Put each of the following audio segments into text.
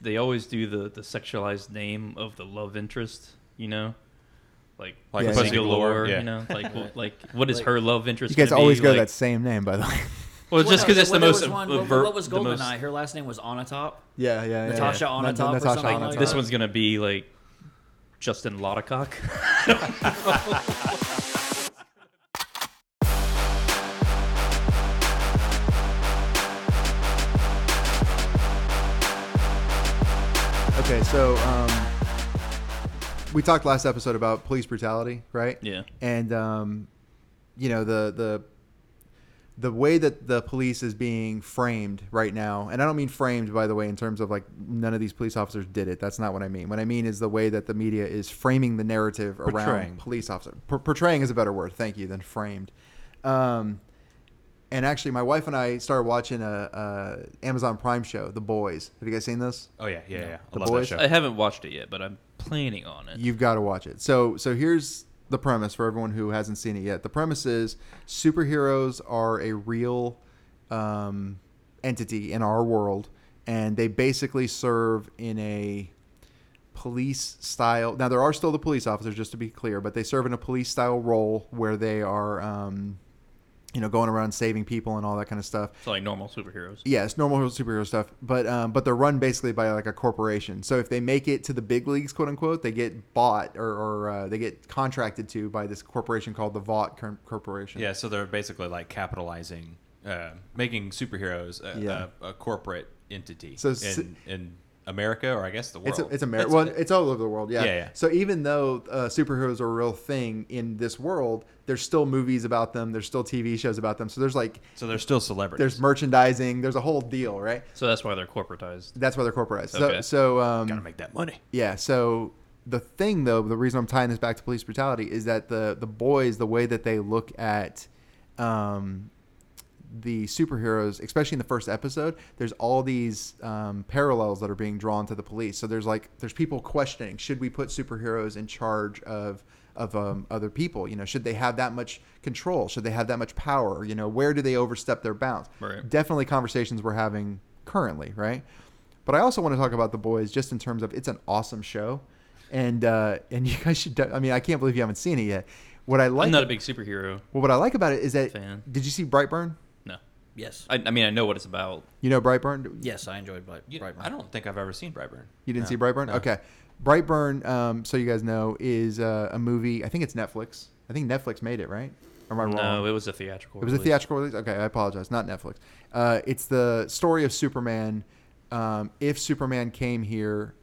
they always do the the sexualized name of the love interest. You know, like Like Yeah, Pussy yeah. Galore. Yeah. You know, like well, like what is Like- her love interest? You guys always be? go Like- that same name, by the way. Well, just because no, it's the most. was one- what, what was the most- Goldeneye? Her last name was Onatopp. Yeah, yeah, yeah. Natasha yeah. on Na- or Natasha something on a like. This one's gonna be like Justin Laudercock. so um, we talked last episode about police brutality, right? Yeah. And um, you know the the the way that the police is being framed right now, and I don't mean framed by the way in terms of like none of these police officers did it. That's not what I mean. What I mean is the way that the media is framing the narrative Portraying. around police officers. Por- portraying is a better word, thank you, than framed. Um, and actually, my wife and I started watching a, a Amazon Prime show, The Boys. Have you guys seen this? Oh yeah, yeah, yeah. I The love boys? that show. I haven't watched it yet, but I'm planning on it. You've got to watch it. So so here's the premise for everyone who hasn't seen it yet. The premise is superheroes are a real um, entity in our world, and they basically serve in a police style. Now there are still the police officers, just to be clear, but they serve in a police style role where they are. Um, you know, going around saving people and all that kind of stuff. So like normal superheroes. Yeah, it's normal superhero stuff, but um, but they're run basically by like a corporation. So if they make it to the big leagues, quote unquote, they get bought or, or uh, they get contracted to by this corporation called the Vought Corporation. Yeah, so they're basically like capitalizing, uh, making superheroes a, Yeah. a, a corporate entity So in, s- in America or I guess the world. It's a, it's America. Well, it's all over the world. Yeah. Yeah, yeah. So even though uh, superheroes are a real thing in this world, there's still movies about them. There's still TV shows about them. So there's like so they're still celebrities. there's merchandising. There's a whole deal, right? So that's why they're corporatized. That's why they're corporatized. So Okay. so um, gotta make that money. Yeah. So the thing, though, the reason I'm tying this back to police brutality is that the the boys, the way that they look at um, the superheroes, especially in the first episode, there's all these um, parallels that are being drawn to the police. So there's like there's people questioning should we put superheroes in charge of of um, other people? You know, should they have that much control? Should they have that much power? You know, where do they overstep their bounds? Right. Definitely conversations we're having currently, right? But I also want to talk about the boys just in terms of it's an awesome show, and uh, and you guys should. I mean, I can't believe you haven't seen it yet. What I like, I'm not a big superhero well, what I like about it is that fan. did you see Brightburn? No. Yes. I, I mean, I know what it's about. You know Brightburn? yes, I enjoyed Bright. You- Brightburn. I don't think I've ever seen Brightburn. You didn't No. see Brightburn? No. Okay. Brightburn, um, so you guys know, is uh, a movie. I think it's Netflix. I think Netflix made it, right? Or am I wrong? No, it was a theatrical. It was a release. theatrical release. Okay, I apologize. Not Netflix. Uh, it's the story of Superman. Um, if Superman came here,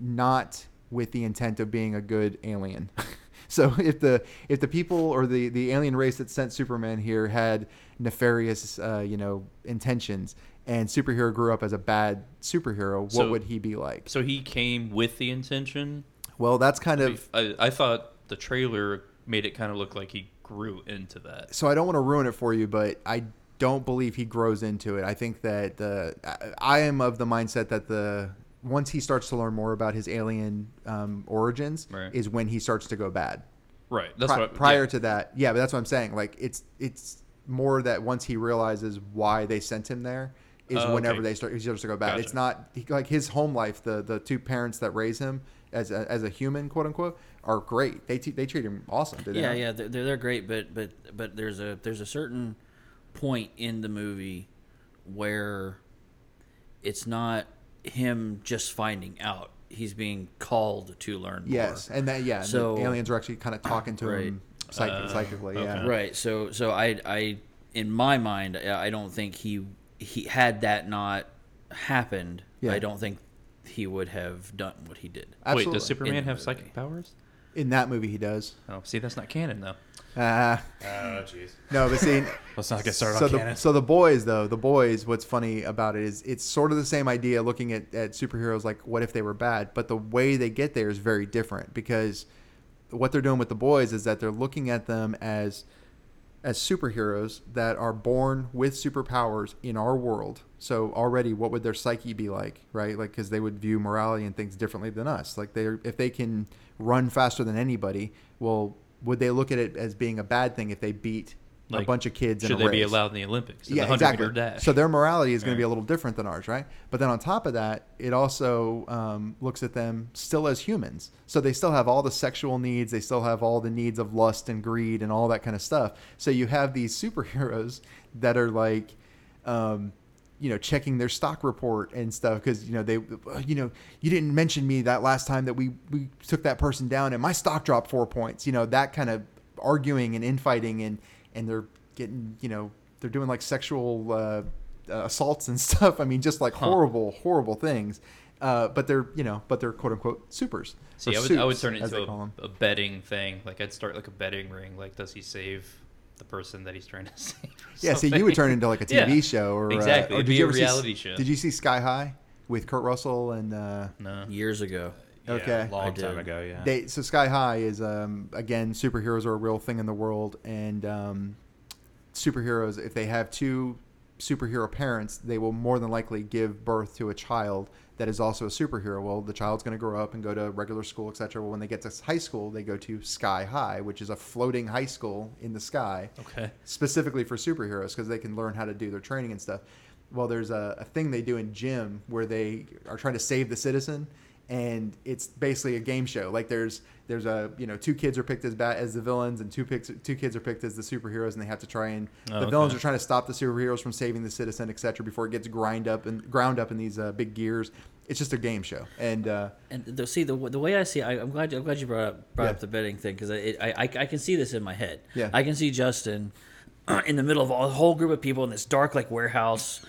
not with the intent of being a good alien. so if the if the people or the the alien race that sent Superman here had nefarious, uh, you know, intentions, and superhero grew up as a bad superhero, what So- would he be like? So he came with the intention. Well, that's kind of I, I thought the trailer made it kind of look like he grew into that. so I don't want to ruin it for you, but I don't believe he grows into it. I think that the I I am of the mindset that the once he starts to learn more about his alien um, origins Right. is when he starts to go bad. Right. That's Pri- what. I- prior yeah. to that, yeah, but that's what I'm saying. Like it's it's more that once he realizes why they sent him there is Oh, whenever okay. they start he starts to go bad. Gotcha. It's not like his home life. The the two parents that raise him as a, as a human, quote unquote, are great. They t- they treat him awesome. yeah, yeah, they're, they're great, but but but there's a there's a certain point in the movie where it's not him just finding out; he's being called to learn Yes, more. and that yeah, So- the aliens are actually kind of talking to Right. him psych- Uh, psychically. Yeah. Right. So so I I in my mind I I don't think he he had that not happened. Yeah. I don't think he would have done what he did. Absolutely. Wait, does Superman In have movie. psychic powers? In that movie, he does. Oh, see, that's not canon though. Uh, Oh jeez. no, but see, Let's not get started so on the canon. so the boys though the boys. What's funny about it is it's sort of the same idea looking at, at superheroes like what if they were bad, but the way they get there is very different because what they're doing with the boys is that they're looking at them as as superheroes that are born with superpowers in our world. So already, what would their psyche be like, right? Like, because they would view morality and things differently than us. Like, they if they can run faster than anybody, well, would they look at it as being a bad thing if they beat a bunch of kids in Should they be allowed in the Olympics? yeah, exactly. dash. So their morality is going to be a little different than ours, right? But then on top of that, it also um, looks at them still as humans. So they still have all the sexual needs, they still have all the needs of lust and greed and all that kind of stuff. So you have these superheroes that are like. Um, you know, checking their stock report and stuff because you know they, you know, you didn't mention me that last time that we we took that person down and my stock dropped four points. You know that kind of arguing and infighting and and they're getting you know they're doing like sexual uh, uh, assaults and stuff. I mean, just like Huh. horrible, horrible things. Uh, but they're you know, but they're quote unquote supers. See, I would, I would turn it into call a, 'em. a betting thing. Like I'd start like a betting ring. Like, does he save the person that he's trying to save? or Yeah, see, you would something? turn into like a Yeah, TV show or uh, exactly. or It'd did be you a ever see reality show. Did you see Sky High with Kurt Russell and? Uh, No. Years ago. Yeah, Okay. a long I time did. ago. Yeah. They so Sky High is um, again superheroes are a real thing in the world, and um, superheroes if they have two superhero parents, they will more than likely give birth to a child that is also a superhero. Well, the child's going to grow up and go to regular school, etc. Well, when they get to high school, they go to Sky High, which is a floating high school in the sky Okay. specifically for superheroes because they can learn how to do their training and stuff. Well, there's a, a thing they do in gym where they are trying to save the citizen, and it's basically a game show. Like there's there's a you know two kids are picked as bad as the villains, and two picks two kids are picked as the superheroes, and they have to try and Oh, the villains okay. are trying to stop the superheroes from saving the citizen, etc. Before it gets grind up and ground up in these uh, big gears. It's just a game show, and uh, And the, see the the way I see, I, I'm glad I'm glad you brought up brought Yeah. up the betting thing because I, I I I can see this in my head. Yeah. I can see Justin in the middle of a whole group of people in this dark like warehouse,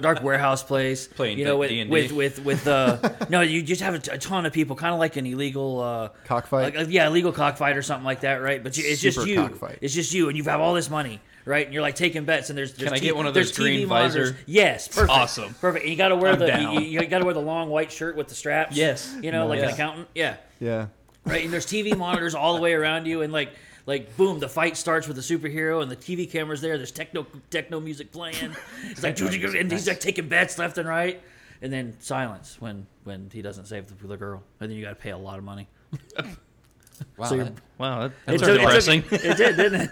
dark warehouse place. Playing you know, with, D&D. with with with uh no, you just have a, t- a ton of people, kind of like an illegal uh Cockfight? like, uh, yeah, illegal cockfight or something like that, right? But you, it's just you. cockfight. It's just you, and you have all this money. Right, and you're like taking bets, and there's, there's I T- get one of those green TV monitors. visor? Yes, perfect, awesome. perfect. And you got to wear I'm the you, you got to wear the long white shirt with the straps. Yes. you know, like an accountant. Yeah, yeah, right? And there's TV monitors all the way around you, and like like boom, the fight starts with the superhero, and the TV camera's there. There's techno techno music playing. It's like and he's like taking bets left and right, and then silence when when he doesn't save the, the girl, and then you got to pay a lot of money. wow. So that- Wow, that, It that's took- it took- depressing. It did, didn't it?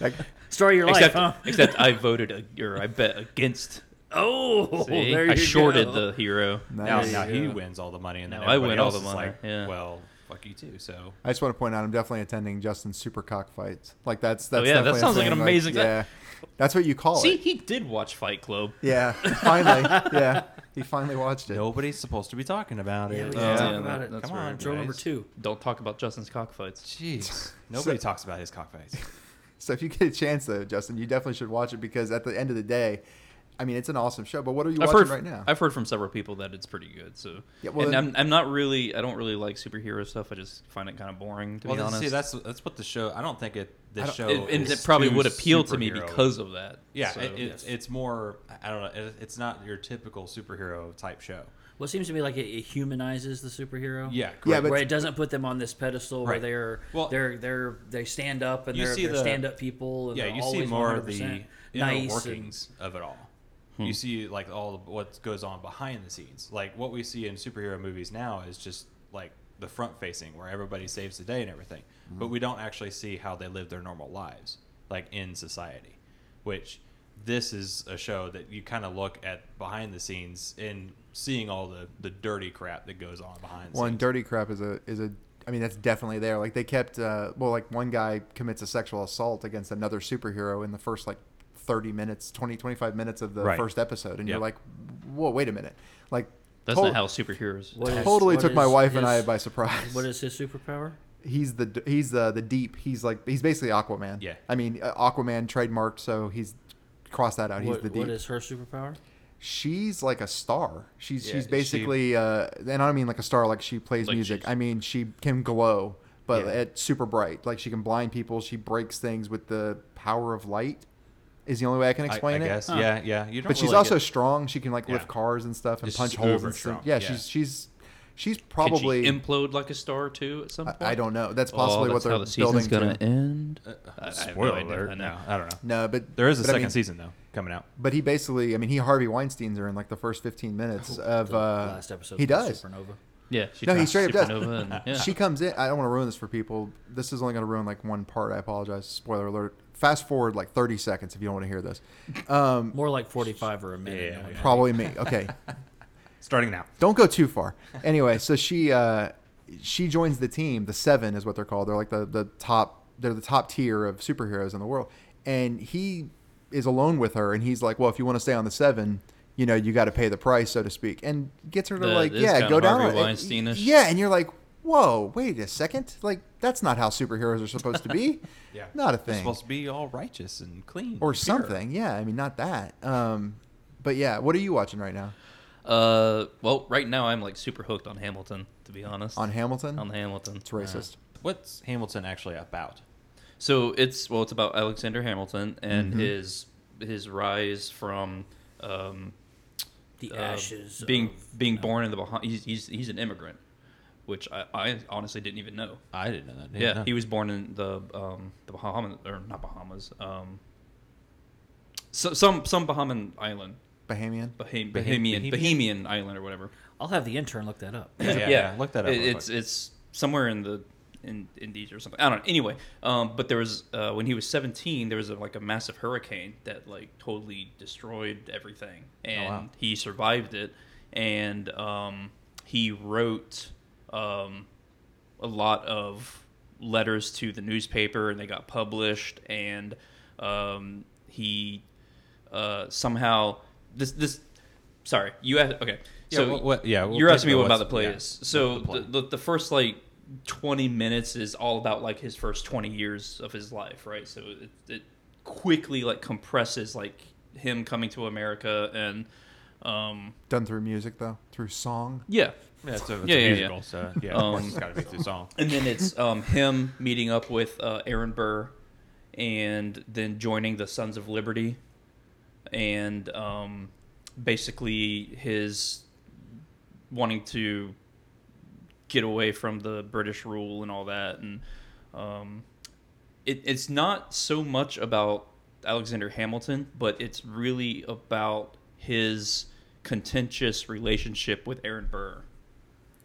Like, Story of your life, except, huh? except I voted uh, or I bet against. Oh, See? there you I shorted go. the hero. now, nice. now he wins all the money, and then No, I win all the money, Like, yeah. Well, fuck you too. So I just want to point out I'm definitely attending Justin's super cockfights. Like that's oh, that's Oh, yeah, that definitely a sounds like an thing, amazing- yeah, that's what you call See, it. See, he did watch Fight Club. Yeah, finally, yeah, he finally watched it. nobody's supposed to be talking about it. we Oh, can talk yeah, about it. Come right, on, show number two. Don't talk about Justin's cockfights. Jeez, nobody talks about his cockfights. So if you get a chance though, Justin, you definitely should watch it because at the end of the day, I mean, it's an awesome show. But what are you I've watching heard right now? I've heard from several people that it's pretty good. So Yeah, well, and then- I'm, I'm not really I don't really like superhero stuff. I just find it kind of boring to well, be honest. see, that's that's what the show. I don't think it. I The show it, and it probably too would appeal to me because of that. Yeah, So, it, it's yes. it's more. I don't know. It, it's not your typical superhero type show. Well, it seems to me like it, it humanizes the superhero. Yeah, Yeah, but- where it doesn't put them on this pedestal where they're Well- they're they're they stand up and they're, see they're the- stand up people. And yeah, they're you see always more of the 100% inner nice and- workings of it all. You see like all of what goes on behind the scenes. Like what we see in superhero movies now is just like the front facing where everybody saves the day and everything. But we don't actually see how they live their normal lives like in society. Which this is a show that you kind of look at behind the scenes and seeing all the the dirty crap that goes on behind the One scenes. And dirty crap is a is a. I mean, that's definitely there. Like they kept. Uh, well, like one guy commits a sexual assault against another superhero in the first like 30 minutes, 20, 25 minutes of the Right. first episode, and you're like, whoa, wait a minute, like. that's tot- not how superheroes. What is- totally what took my is wife and I by surprise. What is his superpower? he's the he's the the deep. He's like he's basically Aquaman. Yeah. I mean uh, Aquaman trademarked, so he's crossed that out. He's the deep. what is her superpower? she's like a star. She's Yeah, she's she- basically uh, and I don't mean like a star like she plays Like music. I mean she can glow, but Yeah. it's super bright. Like she can blind people. She breaks things with the power of light. Is the only way I can explain I, it. guess. Huh. Yeah, yeah. You don't But she's really also get- strong. She can like lift Yeah. cars and stuff and Just punch holes and stuff. Yeah, yeah. she's she's she's Can she probably. implode like a star too at some point. I don't know. That's Oh, possibly what they're how the season's building gonna end. Uh, I- I no spoiler alert. I know. No, I don't know. No, but There is a but I second mean- season though coming out. But he basically, I mean, he Harvey Weinstein's her in like the first 15 minutes of. Uh, last episode. he of does. Supernova. Yeah, she No, he straight up does. Supernova and- yeah. She comes in. I don't want to ruin this for people. This is only going to ruin like one part. I apologize. Spoiler alert. Fast forward like 30 seconds if you don't want to hear this. Um, More like 45 or a minute. Yeah, yeah. probably me. Okay, Starting now. don't go too far. Anyway, so she uh, she joins the team. The Seven is what they're called. They're like the the top. They're the top tier of superheroes in the world. And he is alone with her, and he's like, "Well, if you want to stay on the Seven, you know, you got to pay the price, so to speak." And gets her to The- like, "Yeah, go down." Harvey and- Weinstein-ish. Yeah, and you're like, "Whoa, wait a second! Like that's not how superheroes are supposed to be. Yeah. not a thing. They're thing." supposed to be all righteous and clean. or and pure. something. Yeah, I mean, not that. Um, but yeah, what are you watching right now Uh, well, right now I'm like super hooked on Hamilton, to be honest. on Hamilton? on Hamilton. it's racist. What's Hamilton actually about? So it's well, it's about Alexander Hamilton and Mhm. his his rise from um, The uh, ashes. being of- being born in the Bahamas. He's, he's he's an immigrant, which I, I honestly didn't even know. I didn't know that. Didn't yeah, know. he was born in the um, the Bahamas or not Bahamas. Um, so, some some Bahaman island, Bahamian. Baham- Baham- Bahamian Bahamian? Bahamian island or whatever. I'll have the intern look that up. Yeah, yeah, look that up It- it's it's somewhere in the in Indies or something. I don't know. Anyway, um, but there was uh, when he was 17, there was a, like a massive hurricane that like totally destroyed everything, and wow. he survived it. And um, he wrote um, a lot of letters to the newspaper, and they got published. And um, he uh, somehow this this sorry you had okay. Yeah, so what- what- yeah, well, you're asking me what about the play yeah, is so the the, the, the first like 20 minutes is all about like his first 20 years of his life right? So it, it quickly like compresses like him coming to america and um Done through music though, through song. yeah Yeah, it's a, it's Yeah, a yeah, musical, yeah. so yeah, Um, of course it's got to be through song. and then it's um him meeting up with uh, aaron burr and then joining the sons of liberty and um basically his wanting to get away from the British rule and all that, and um, it, it's not so much about Alexander Hamilton, but it's really about his contentious relationship with Aaron Burr.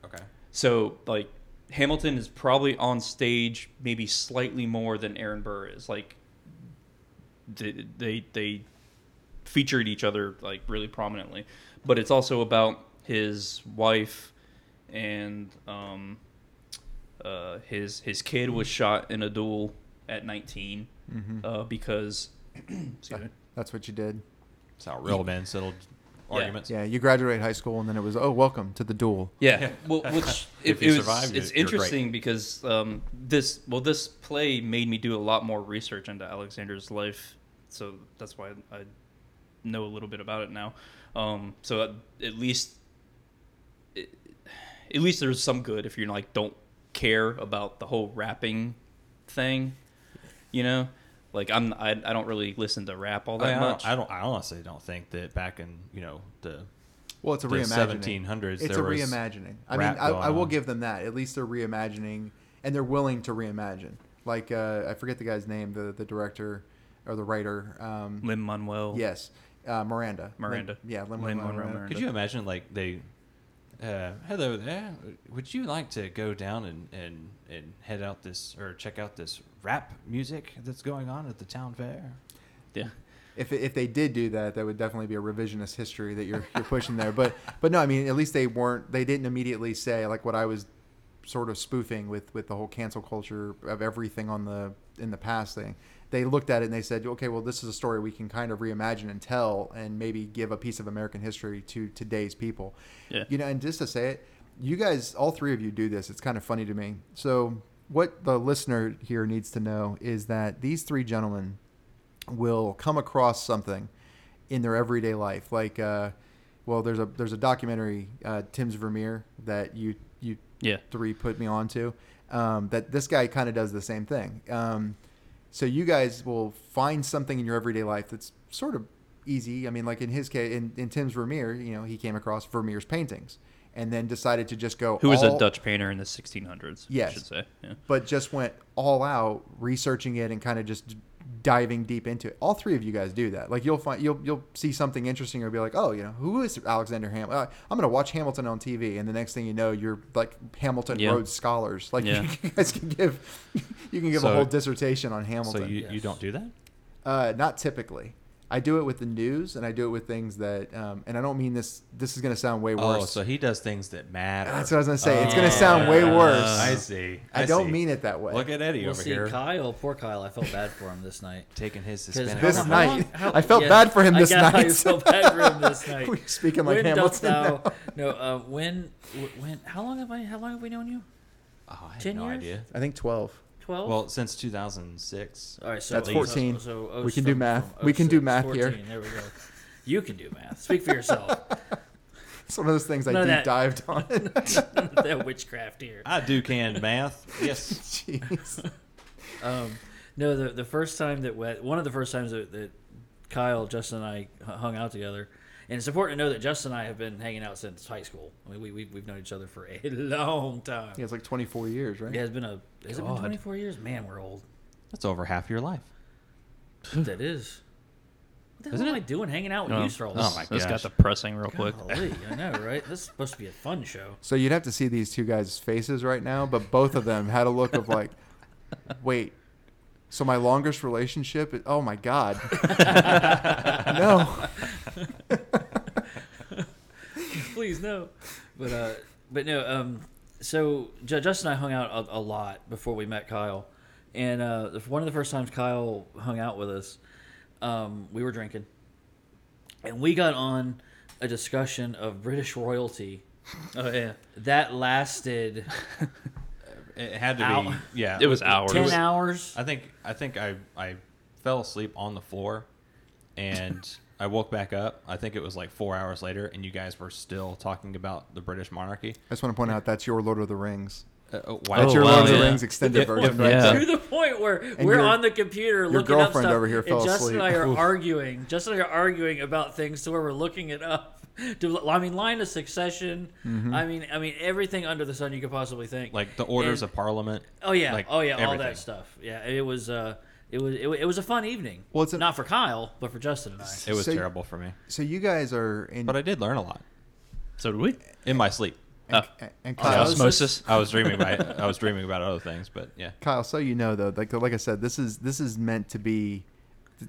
Okay. So like Hamilton is probably on stage maybe slightly more than Aaron Burr is. Like they they, they featured each other like really prominently, but it's also about his wife and um, uh, his his kid was shot in a duel at 19 Mm-hmm. uh, because excuse. That's what you did. That's how real men settled Yeah. arguments. Yeah, you graduate high school and then it was oh welcome to the duel. Yeah, well, which If it, you it was, survive, it's you're- you're great. interesting because um, this well, this play made me do a lot more research into Alexander's life, so that's why I know a little bit about it now. Um, so at, at least, it, at least there's some good if you're like don't care about the whole rapping thing, you know. Like I'm, I, I don't really listen to rap all that I much. don't, I don't. I honestly don't think that back in you know the Well, it's a the reimagining. 1700s. It's there a was reimagining. I mean, I, I will on. give them that. At least they're reimagining, and they're willing to reimagine. Like uh, I forget the guy's name, the the director or the writer. Um, Lin Manuel. yes, uh, Miranda. Miranda. Lin, yeah, Lin Lin-Manuel Miranda. Miranda. Could you imagine like they, uh, hello there. Would you like to go down and, and, and head out this or check out this rap music that's going on at the town fair? yeah. If, if they did do that, that would definitely be a revisionist history that you're you're pushing there. But but no, I mean at least they weren't. They didn't immediately say like what I was sort of spoofing with with the whole cancel culture of everything on the in the past thing. They looked at it and they said, okay, well this is a story we can kind of reimagine and tell, and maybe give a piece of American history to today's people. Yeah. You know, and just to say it, you guys, all three of you do this. It's kind of funny to me. So what the listener here needs to know is that these three gentlemen will come across something in their everyday life. Like, uh, well, there's a there's a documentary, uh, Tim's Vermeer, that you you Yeah. three put me onto. Um, that this guy kind of does the same thing. Um, so you guys will find something in your everyday life that's sort of easy. I mean, like in his case, in, in Tim's Vermeer, you know, he came across Vermeer's paintings and then decided to just go. Who was all- a Dutch painter in the 1600s? Yes. I should say. Yeah. but just went all out researching it and kind of just diving deep into it. All three of you guys do that. Like you'll find you'll you'll see something interesting or be like, oh, you know, who is Alexander Hamilton? Uh, I'm gonna watch Hamilton on TV, and the next thing you know, you're like Hamilton Yeah. Rhodes scholars. Like Yeah. you guys can give you can give a whole dissertation on Hamilton. So you, you don't do that? Uh, not typically. I do it with the news, and I do it with things that, um, and I don't mean this. This is going to sound way worse. Oh, so he does things that matter. That's what I was going to say. It's going to sound way worse. I see. I, don't see. mean it that way. Look at Eddie Well, over see, here Kyle, poor Kyle. I felt bad for him this night. taking his 'Cause Hispanic. how This long- night. how how- I felt yeah, bad for him this got how you night. felt bad for him this night. We're speaking like when Hamilton. thou? now. No, uh, when? When? How long have I? How long have we known you? Oh, I have 10 no years? idea. I think twelve. Twelve. Well, since 2006. all right. So That's 14. So, so We can do math. We can do 06, math here. There we go. You can do math. Speak for yourself. It's one of those things I None of deep that. dived on. that witchcraft here. I do canned math. Yes. Jeez. Um, no, the the first time that we, one of the first times that, that Kyle, Justin, and I hung out together, and it's important to know that Justin and I have been hanging out since high school. I mean, we, we we've known each other for a long time. He has like 24 years, right? Yeah, It has been a has it been God. 24 years? Man, we're old. That's over half your life. that is. What the hell am I doing hanging out with No, you for all Oh this? my This got gosh. depressing real quick. Golly, I know, right? This is supposed to be a fun show. So you'd have to see these two guys' faces right now, but both of them had a look of like, wait. So my longest relationship? Is, oh my god. no. Please no. But uh, but no. Um, so Ju- Justin and I hung out a, a lot before we met Kyle, and uh, one of the first times Kyle hung out with us, um, we were drinking, and we got on a discussion of British royalty Oh yeah. that lasted It had to Ow. be. Yeah. It was hours. ten hours. I think I think I I fell asleep on the floor, and I woke back up. I think it was like four hours later, and you guys were still talking about the British monarchy. I just want to point out that's your Lord of the Rings. Uh, oh, Oh, That's your wow, Lord of the yeah. Rings extended version right yeah. there. to the point where we're your- on the computer looking up girlfriend stuff, over here fell and Justin and I asleep. are arguing. Justin and I are arguing about things to where we're looking it up. To, I mean, line of succession. Mm-hmm. I mean, I mean everything under the sun you could possibly think. Like the orders And- of Parliament. oh yeah, like oh yeah, all that stuff. Yeah, it was. Uh, it was. It, it was a fun evening. Well, it's a- not for Kyle, but for Justin and I. It was So- terrible for me, So you guys are in but I did learn a lot So did we? in my sleep. and, Oh. and Oh, Kyle, was- Osmosis. I was dreaming about I was dreaming about other things, but yeah. Kyle, so you know though, like like I said, this is this is meant to be.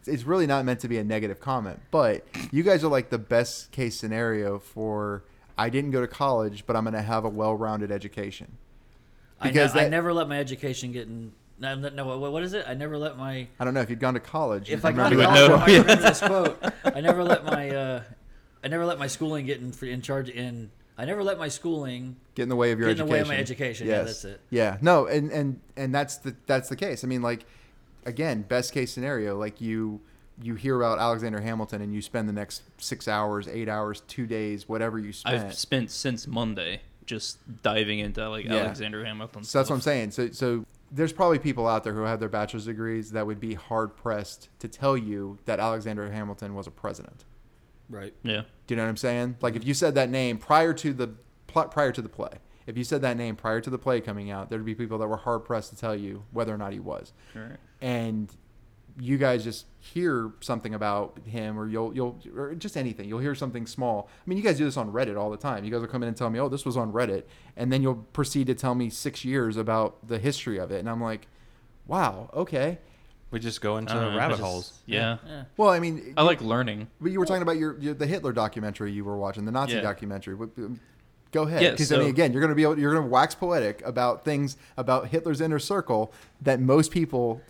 It's really not meant to be a negative comment, but you guys are like the best case scenario for. I didn't go to college, but I'm going to have a well-rounded education. I, Because ne- I never let my education get in. No, no, no, what- what is it? I never let my I don't know if you'd gone to college. if you'd I got remember to college, know. I remember this quote. I never let my uh, I never let my schooling get in in charge in. I never let my schooling. get in the way of your Get in the way of my education, yeah, that's it. Yeah, no, and and and that's the that's the case. I mean, like, again, best case scenario, like you you hear about Alexander Hamilton and you spend the next six hours, eight hours, two days, whatever you spent. I've spent since Monday just diving into like Yeah. Alexander Hamilton. So that's what I'm saying. So so there's probably people out there who have their bachelor's degrees that would be hard pressed to tell you that Alexander Hamilton was a president. Right. Yeah. Do you know what I'm saying? Like mm-hmm. if you said that name prior to the pl- prior to the play, if you said that name prior to the play coming out, there'd be people that were hard pressed to tell you whether or not he was. Right. And you guys just hear something about him, or you'll you'll or just anything. You'll hear something small. I mean, you guys do this on Reddit all the time. You guys will come in and tell me, "Oh, this was on Reddit," and then you'll proceed to tell me six years about the history of it, and I'm like, "Wow, okay." We just go into I know, rabbit just- holes. Yeah. Yeah. Well, I mean, I like learning. But you were talking about your, your the Hitler documentary you were watching, the Nazi Yeah. documentary. Go ahead, Yeah, because I mean, again, you're going to be able, you're going to wax poetic about things about Hitler's inner circle that most people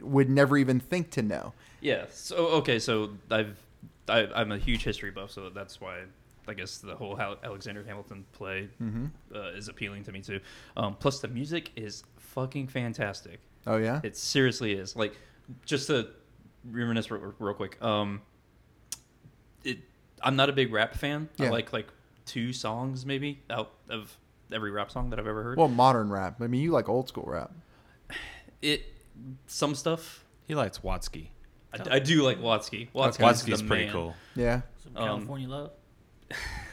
would never even think to know. Yeah. So okay. So I've I, I'm a huge history buff, so that's why I guess the whole Alexander Hamilton play Mm-hmm. uh, is appealing to me too. Um, plus the music is fucking fantastic. Oh yeah, It seriously is. Like just to reminisce real, real quick. Um, it I'm not a big rap fan. I Yeah. like like two songs maybe out of every rap song that I've ever heard. well, modern rap. I mean, you like old school rap. it some stuff. He likes Watsky. I, I do like Watsky. Watsky's, Watsky's the pretty man. cool. Yeah, Some Um, California love.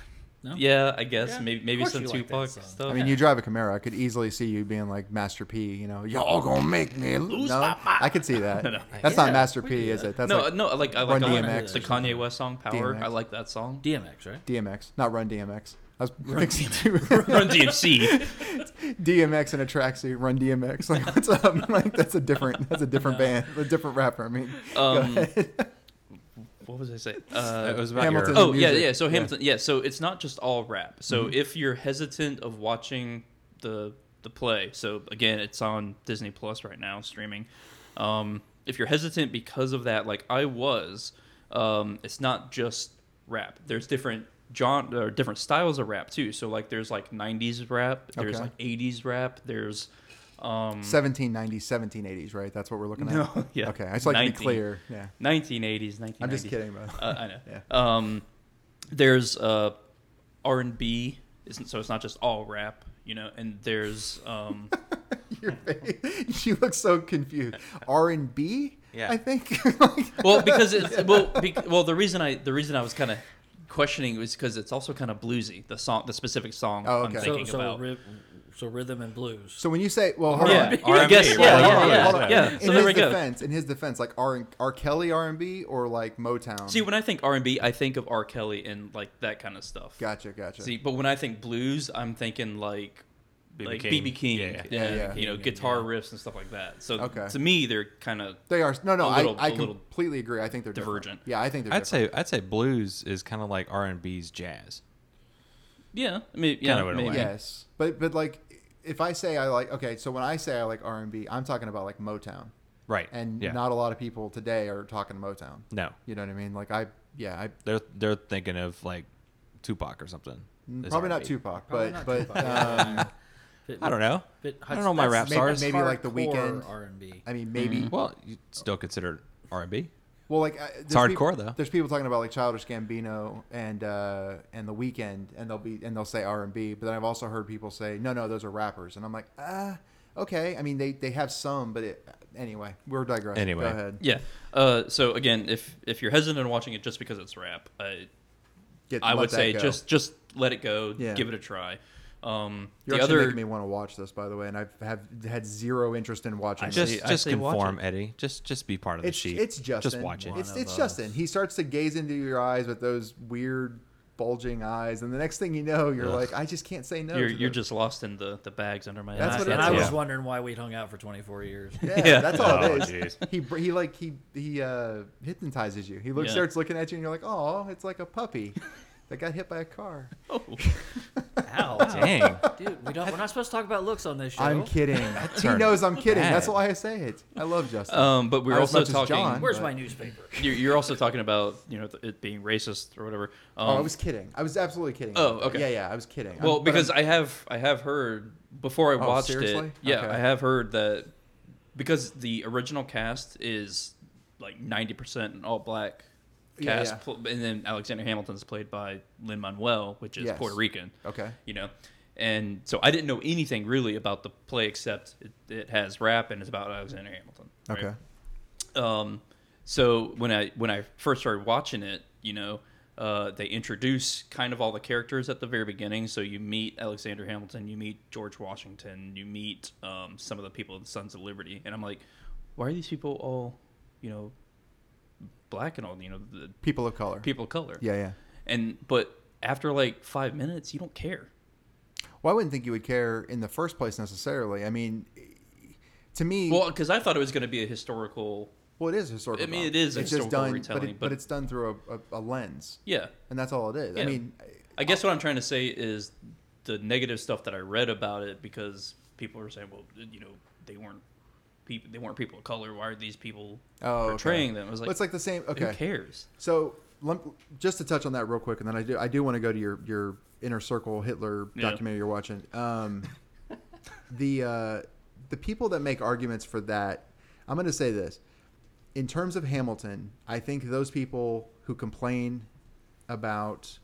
No. Yeah, I guess Yeah, maybe maybe some you like Tupac stuff. I mean, you drive a Camaro. I could easily see you being like Master P. You know, y'all gonna make me lose. No, I could see that. No, no. That's Yeah, not Master P, is that. it? That's no, like no, I like I Run like, I like DMX the or Kanye West song "Power." DMX. I like that song. DMX, right? DMX, not Run DMX. I was mixing two. Run DMC. DMX in a tracksuit, run DMX. Like, what's up? Like, that's a different, that's a different band, a different rapper. I mean, go Um, ahead. What was I say? Uh, it was about Hamilton. your, oh yeah, music. yeah. So Yeah. Hamilton, yeah. So it's not just all rap. So Mhm. if you're hesitant of watching the the play, so again, it's on Disney Plus right now streaming. Um, if you're hesitant because of that, like I was, um, it's not just rap. There's different genre or different styles of rap too. So like there's like 90s rap, there's Okay. like 80s rap, there's um 1790s, 1780s, right? That's what we're looking at. No, yeah. Okay, I just like to be clear. Yeah, 1980s, 1990s. I'm just kidding, bro. Uh, I know. Yeah. Um, there's uh, R and B, isn't so it's not just all rap, you know. And there's um, Your face, you look so confused. R and B, Yeah. I think. well because it's well bec well the reason I the reason I was kind of questioning was because it's also kind of bluesy the song the specific song Oh, I'm okay. So so, about. ry- so rhythm and blues. So when you say, well, hold yeah, on. R&B, I guess right? yeah, yeah, yeah, hold on. yeah. in So there we his go. defense, in his defense, like R R Kelly R and B or like Motown. See, when I think R and B, I think of R. Kelly and like that kind of stuff. gotcha, gotcha. See, but when I think blues, I'm thinking like BB like King. BB King, Yeah, yeah. and, Yeah, yeah. you know, King, guitar yeah. riffs and stuff like that. So Okay. to me, they're kind of they are no, no. a little- I, I a little completely agree. I think they're different. divergent. Yeah, I think they're. I'd different. say I'd say blues is kind of like R and B's jazz. Yeah. I mean, yeah, Kinda maybe. yes, but but like if I say I like okay, so when I say I like R and B, I'm talking about like Motown, Right. and yeah. not a lot of people today are talking Motown. no, You know what I mean? Like I, yeah, I they're they're thinking of like Tupac or something. mm, probably not R&B. Tupac, Probably but not but Tupac. um, Bit- I don't know. bit- I don't know my rap maybe- stars. maybe like The Weeknd R&B. I mean maybe Well, you still consider R and B. well like uh, It's there's hardcore peop- though. There's people talking about like Childish Gambino and uh, and The Weeknd, and they'll be and they'll say R and B, but then I've also heard people say no, no, those are rappers, and I'm like ah, okay. I mean they they have some, but it, anyway, we're digressing. Anyway. go ahead. Yeah. Uh, so again, if if you're hesitant on watching it just because it's rap, I Get, I would say go. just just let it go. Yeah. Give it a try. Um, You're the actually other making me want to watch this, by the way, and I've had zero interest in watching. I this. Just say- I just watch conform. Eddie. Just just be part of the it's sheet. it's Justin. Just watch it. It's it's. Justin. He starts to gaze into your eyes with those weird bulging eyes, and the next thing you know, you're Ugh. like, I just can't say no. you're you're just lost in the the bags under my That's eyes. what and. I was Yeah. wondering why we hung out for 24 years. Yeah, Yeah. that's all Oh, it is. jeez. He he like he he uh, hypnotizes you. He looks Yeah. starts looking at you, and you're like, oh, it's like a puppy that got hit by a car. Oh. Ow. Dang. Dude, we don't, we're not supposed to talk about looks on this show. I'm kidding. he knows I'm kidding. That's why I say it. I love Justin. Um, but we're Not also talking. John. Where's but- my newspaper? You're, you're also talking about you know it being racist or whatever. Um, oh, I was kidding. I was absolutely kidding. Oh, okay. Yeah, yeah, I was kidding. well I'm- because I'm- have I have heard before I Oh, watched seriously? it. Yeah, Okay. I have heard that because the original cast is like ninety percent all black Yeah, cast, yeah. pl- and then Alexander Hamilton's played by Lin Manuel, which is Yes. Puerto Rican. okay. You know, and so I didn't know anything really about the play except it, it has rap and it's about Alexander Hamilton. right? Okay. Um, so when I when I first started watching it, you know, uh, they introduce kind of all the characters at the very beginning. So you meet Alexander Hamilton, you meet George Washington, you meet um, some of the people of the Sons of Liberty, and I'm like, why are these people all, you know, black and all, you know, the People of color. people of color? Yeah, yeah. And but after like five minutes, you don't care. Well, I wouldn't think you would care in the first place necessarily. I mean, to me, Well, because I thought it was going to be a historical. well, it is historical. I mean, it is It's just historical done, but, retelling, it, but it's done through a, a, a lens, Yeah, and that's all it is. I mean, I guess what I'm trying to say is the negative stuff that I read about it because people were saying, well, you know, they weren't people, they weren't people of color. Why are these people oh, okay. portraying them? I was Well, like, it's like the same. who Okay, cares? so just to touch on that real quick, and then I do I do want to go to your your inner circle Hitler Yeah. documentary you're watching. Um, the uh, the people that make arguments for that, I'm going to say this. In terms of Hamilton, I think those people who complain about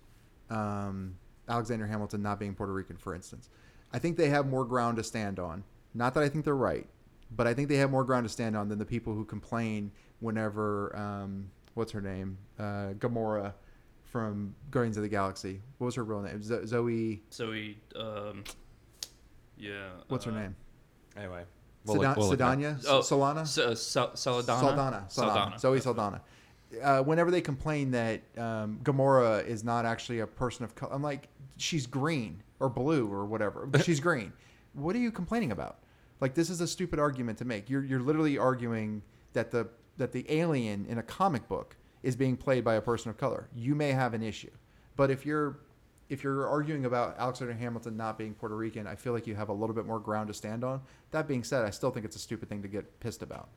um, Alexander Hamilton not being Puerto Rican, for instance, I think they have more ground to stand on. Not that I think they're right, but I think they have more ground to stand on than the people who complain whenever um, what's her name, uh, Gamora from Guardians of the Galaxy. What was her real name? Zo- Zoe. So he, um, yeah. What's her uh, name? Anyway, Sada- look it up. Sadania? Oh, Solana? S- uh, Sal- Saladana. Saldana. Saldana. Saldana. Zoe Saldana. Uh, whenever they complain that um, Gamora is not actually a person of color, I'm like, she's green or blue or whatever, but she's green. what are you complaining about? Like this is a stupid argument to make. You're you're literally arguing that the that the alien in a comic book is being played by a person of color. You may have an issue, but if you're if you're arguing about Alexander Hamilton not being Puerto Rican, I feel like you have a little bit more ground to stand on. That being said, I still think it's a stupid thing to get pissed about.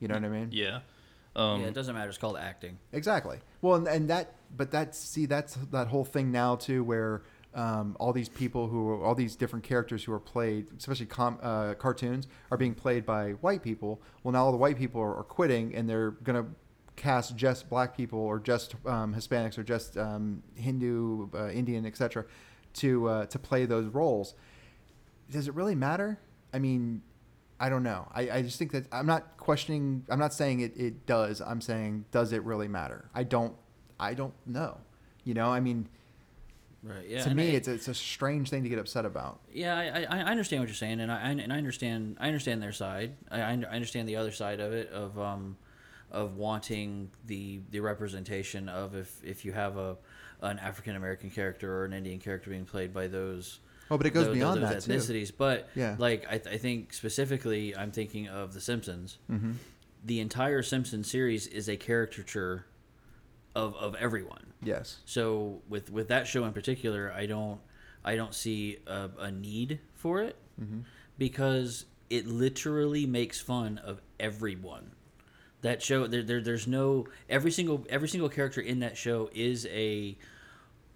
You know what I mean? Yeah. Um, yeah, it doesn't matter. It's called acting. Exactly. Well, and, and that, but that's see, that's that whole thing now too, where um, all these people who, are, all these different characters who are played, especially com, uh, cartoons, are being played by white people. Well, now all the white people are, are quitting, and they're gonna cast just black people or just um, Hispanics or just um, Hindu, uh, Indian, etc., to uh, to play those roles. Does it really matter? I mean, I don't know. I, I just think that I'm not questioning. I'm not saying it, it does. I'm saying does it really matter? I don't. I don't know. You know. I mean, Right. Yeah. to and me, I- it's it's a strange thing to get upset about. Yeah, I, I, I understand what you're saying, and I and I understand I understand their side. I, I understand the other side of it of um of wanting the the representation of if if you have a an African American character or an Indian character being played by those. Oh, but it goes tho- beyond those that, too. ethnicities. But Yeah. like I, th- I think specifically, I'm thinking of The Simpsons. Mm-hmm. The entire Simpsons series is a caricature of of everyone. Yes. So with with that show in particular, I don't I don't see a, a need for it mm-hmm. because it literally makes fun of everyone. That show there, there there's no every single every single character in that show is a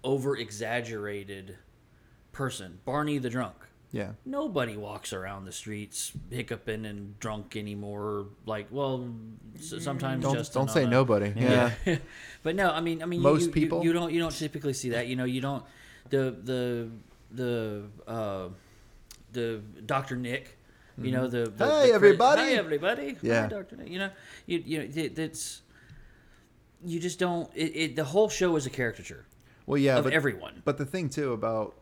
over exaggerated person. Barney the drunk. Yeah. Nobody walks around the streets hiccuping and drunk anymore. Like, well, sometimes Don't Justin don't say a- nobody. Yeah. but no, I mean, I mean, Most you, people? you, you don't you don't typically see that. You know, you don't the the the uh, the Doctor Nick. You know the, the Hey, the everybody! Hey everybody! Yeah. Hi, Doctor Nick. You know, you you know it, it's you just don't. It, it the whole show is a caricature Well, yeah, of but everyone. But the thing too about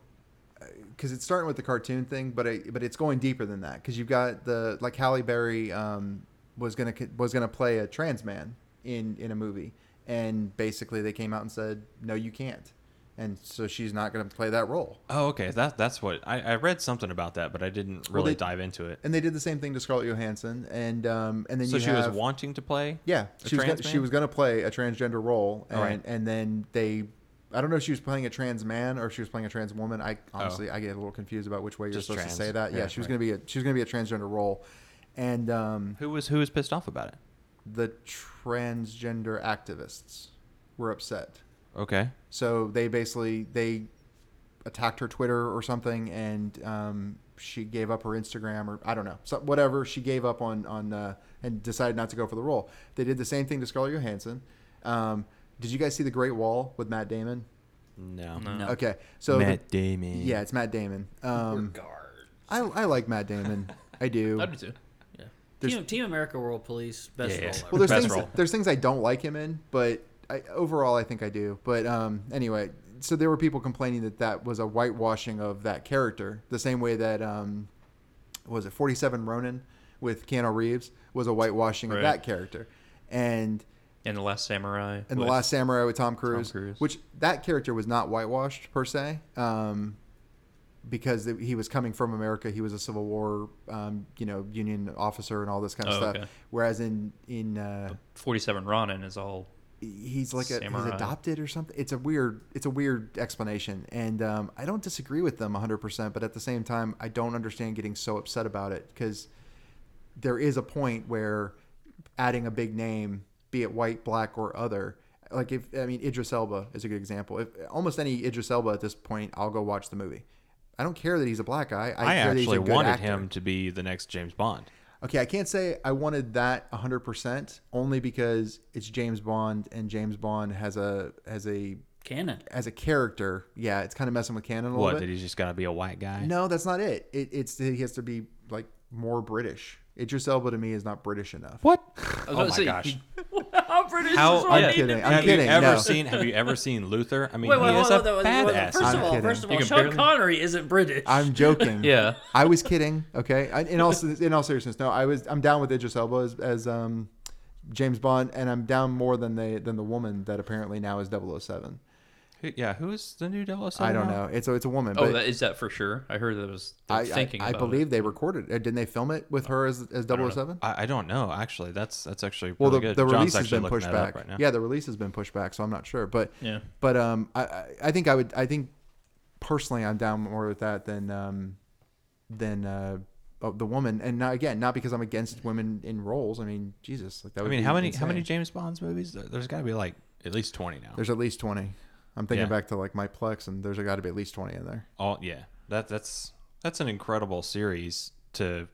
because it's starting with the cartoon thing, but it, but it's going deeper than that because you've got the like Halle Berry um, was gonna was gonna play a trans man in in a movie, and basically they came out and said no, you can't, and so she's not gonna play that role. Oh, okay. That that's what I, I read something about that, but I didn't Well, really they- dive into it. And they did the same thing to Scarlett Johansson, and um, and then So she have, was wanting to play. Yeah, a she was gonna, she was going to play a transgender role, and right. and then they, I don't know if she was playing a trans man or if she was playing a trans woman. I honestly I get a little confused about which way you're Oh. Just supposed trans. to say that. Yeah, Yeah, she was right. going to be a she was to be a transgender role, and um, Who was who was pissed off about it? the transgender activists were upset. Okay. So they basically they attacked her Twitter or something, and um, she gave up her Instagram or I don't know, so whatever. She gave up on on uh, and decided not to go for the role. They did the same thing to Scarlett Johansson. Um, did you guys see the Great Wall with Matt Damon? No. No. No. Okay, so the- Matt Damon. yeah, it's Matt Damon. Um, Regard. I I like Matt Damon. I do. I do too. Yeah. There's- Team, Team America World Police best Yeah, yeah. role ever. Well, there's Best things role. there's things I don't like him in, but I, overall I think I do. But um, anyway, so there were people complaining that that was a whitewashing of that character, the same way that um, what was it 47 Ronin with Keanu Reeves was a whitewashing of Right. that character, and And the Last Samurai. and the Last Samurai with Tom Cruise, Cruise. which that character was not whitewashed per se. Um, because he was coming from America, he was a Civil War, um, you know, Union officer and all this kind of Oh, stuff. okay. Whereas in in uh, 47 Ronin is all. he's like a, he's adopted or something. It's a weird it's a weird explanation, and um, I don't disagree with them 100. percent But at the same time, I don't understand getting so upset about it because there is a point where adding a big name, be it white, black, or other. Like if I mean Idris Elba is a good example. If almost any Idris Elba at this point, I'll go watch the movie. I don't care that he's a black guy. I, I, care that he's a actually good wanted actor. him to be the next James Bond. Okay, I can't say I wanted that 100% only because it's James Bond and James Bond has a has a Canon. as a character. Yeah, it's kind of messing with canon a little What? bit. Did he just gotta be a white guy? No, that's not it. it. It's he has to be like more British. Idris Elba to me is not British enough. What? I was Oh my say, gosh. How British How- is I'm what I need kidding. to be? I'm have kidding, you ever no. seen? Have you ever seen Luther? I mean, Wait, wait, he is hold a on, wait, wait, wait, badass. First I'm of all, kidding. first of You all, can Sean barely- Connery isn't British. I'm joking. Yeah. I was kidding. Okay. I, in all in all seriousness, no. I was. I'm down with Idris Elba as, as um, James Bond, and I'm down more than the than the woman that apparently now is 007. Who, yeah, who is the new 007? I don't now? know. It's a it's a woman. Oh, but that, is that for sure? I heard that was they're I, I, thinking. I about believe it. they recorded. it. Didn't they film it with her as as don't 007? I, I don't know. Actually, that's that's actually Well, the, really good. the release has been pushed back. right now. Yeah, the release has been pushed back, so I'm not sure. But Yeah. but um, I I- I think I would I think personally I'm down more with that than um than uh oh, the woman. And not, again, not because I'm against women in roles. I mean, Jesus, like that. I mean, be how many how many. James Bonds movies? There's got to be like at least 20 now. There's at least twenty. I'm thinking Yeah. back to like my Plex, and there's got to be at least twenty in there All yeah. That that's that's an incredible series to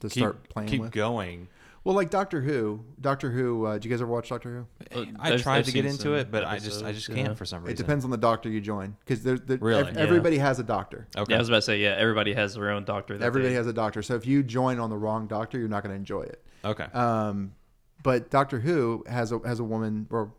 to keep start playing keep with. going. Well, like Doctor Who. Doctor Who. Uh, did you guys ever watch Doctor Who? Uh, I tried I've to get into it, but I just I just yeah. can't for some reason. It depends on the doctor you join, because there's the, Really? ev- Yeah. everybody has a doctor. Okay. Yeah, I was about to say, yeah, everybody has their own doctor. That Everybody they, has a doctor. So if you join on the wrong doctor, you're not going to enjoy it. okay. Um, but Doctor Who has a has a woman or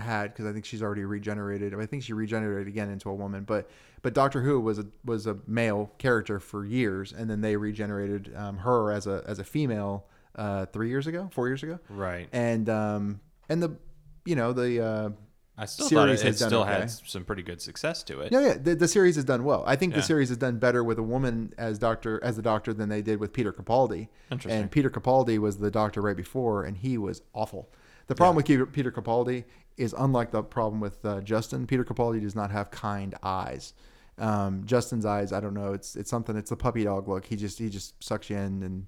had because I think she's already regenerated. I think she regenerated again into a woman. But but Doctor Who was a was a male character for years, and then they regenerated um, her as a as a female uh, three years ago, four years ago, right. and um, and the you know the uh, I still series thought it, still okay. had some pretty good success to it. no yeah the, the series has done well. I think the series has done better with a woman as doctor as the doctor than they did with Peter Capaldi. Interesting. And Peter Capaldi was the doctor right before, and he was awful. The problem with Peter- Peter Capaldi is unlike the problem with uh, Justin. Peter Capaldi does not have kind eyes. Um, Justin's eyes, I don't know. It's it's something. It's the puppy dog look. He just he just sucks you in, and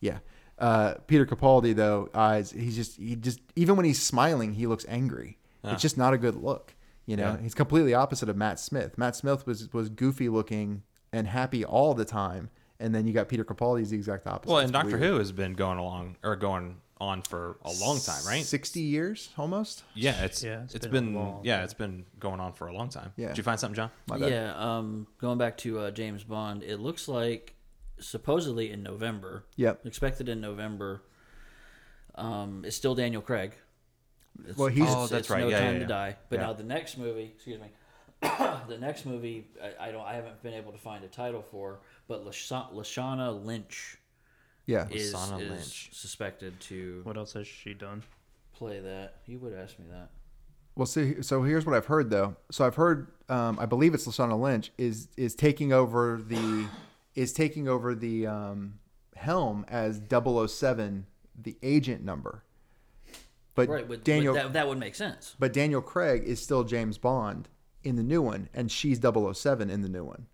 yeah. Uh, Peter Capaldi though eyes. He's just he just even when he's smiling, he looks angry. Ah. It's just not a good look. You know, Yeah. he's completely opposite of Matt Smith. Matt Smith was was goofy looking and happy all the time, and then you got Peter Capaldi's the exact opposite. Well, It's and Doctor weird. Who has been going along or going on for a long time, right? Sixty years almost. Yeah, it's Yeah, it's it's been been, long yeah, time. it's been going on for a long time. Yeah. Did you find something, John? My bad. Yeah, um, going back to uh, James Bond, it looks like supposedly in November, Yep. expected in November, um, it's still Daniel Craig. It's, Well, he's- Oh, that's it's right. No Yeah, Time yeah, to. Die. But Yeah. now the next movie, excuse me, the next movie, I, I don't, I haven't been able to find a title for, but Lasha- Lashana Lynch Yeah. is, Lashana is Lynch. suspected to What else has she done? play that. You would ask me that. Well, see, so here's what I've heard though. So I've heard, um, I believe it's Lashana Lynch is is taking over the is taking over the um, helm as 007, the agent number. But Right, but, Daniel, but that, that would make sense. but Daniel Craig is still James Bond in the new one, and she's 007 in the new one.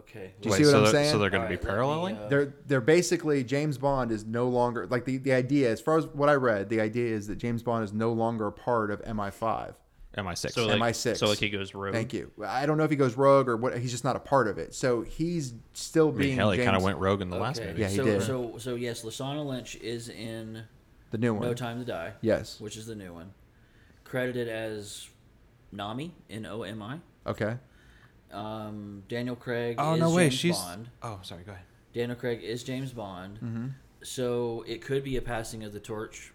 Okay. Do you see what so I'm they're- saying? So they're going All to right, be let me, paralleling. uh, They're they're basically James Bond is no longer like the, the idea as far as what I read. The idea is that James Bond is no longer a part of MI5. MI6. So like, MI6. So like he goes rogue. Thank you. I don't know if he goes rogue or what. He's just not a part of it. So he's still I mean, being hell, he kind of went rogue in the last okay. movie. Yeah, he so, did. So, so yes, Lashana Lynch is in the new one. No Time to Die. Yes. which is the new one, credited as Nami in OMI. Okay. Um, Daniel Craig. Oh is no way, James she's. Bond. Oh, sorry. Go ahead. Daniel Craig is James Bond. Mm-hmm. So it could be a passing of the torch.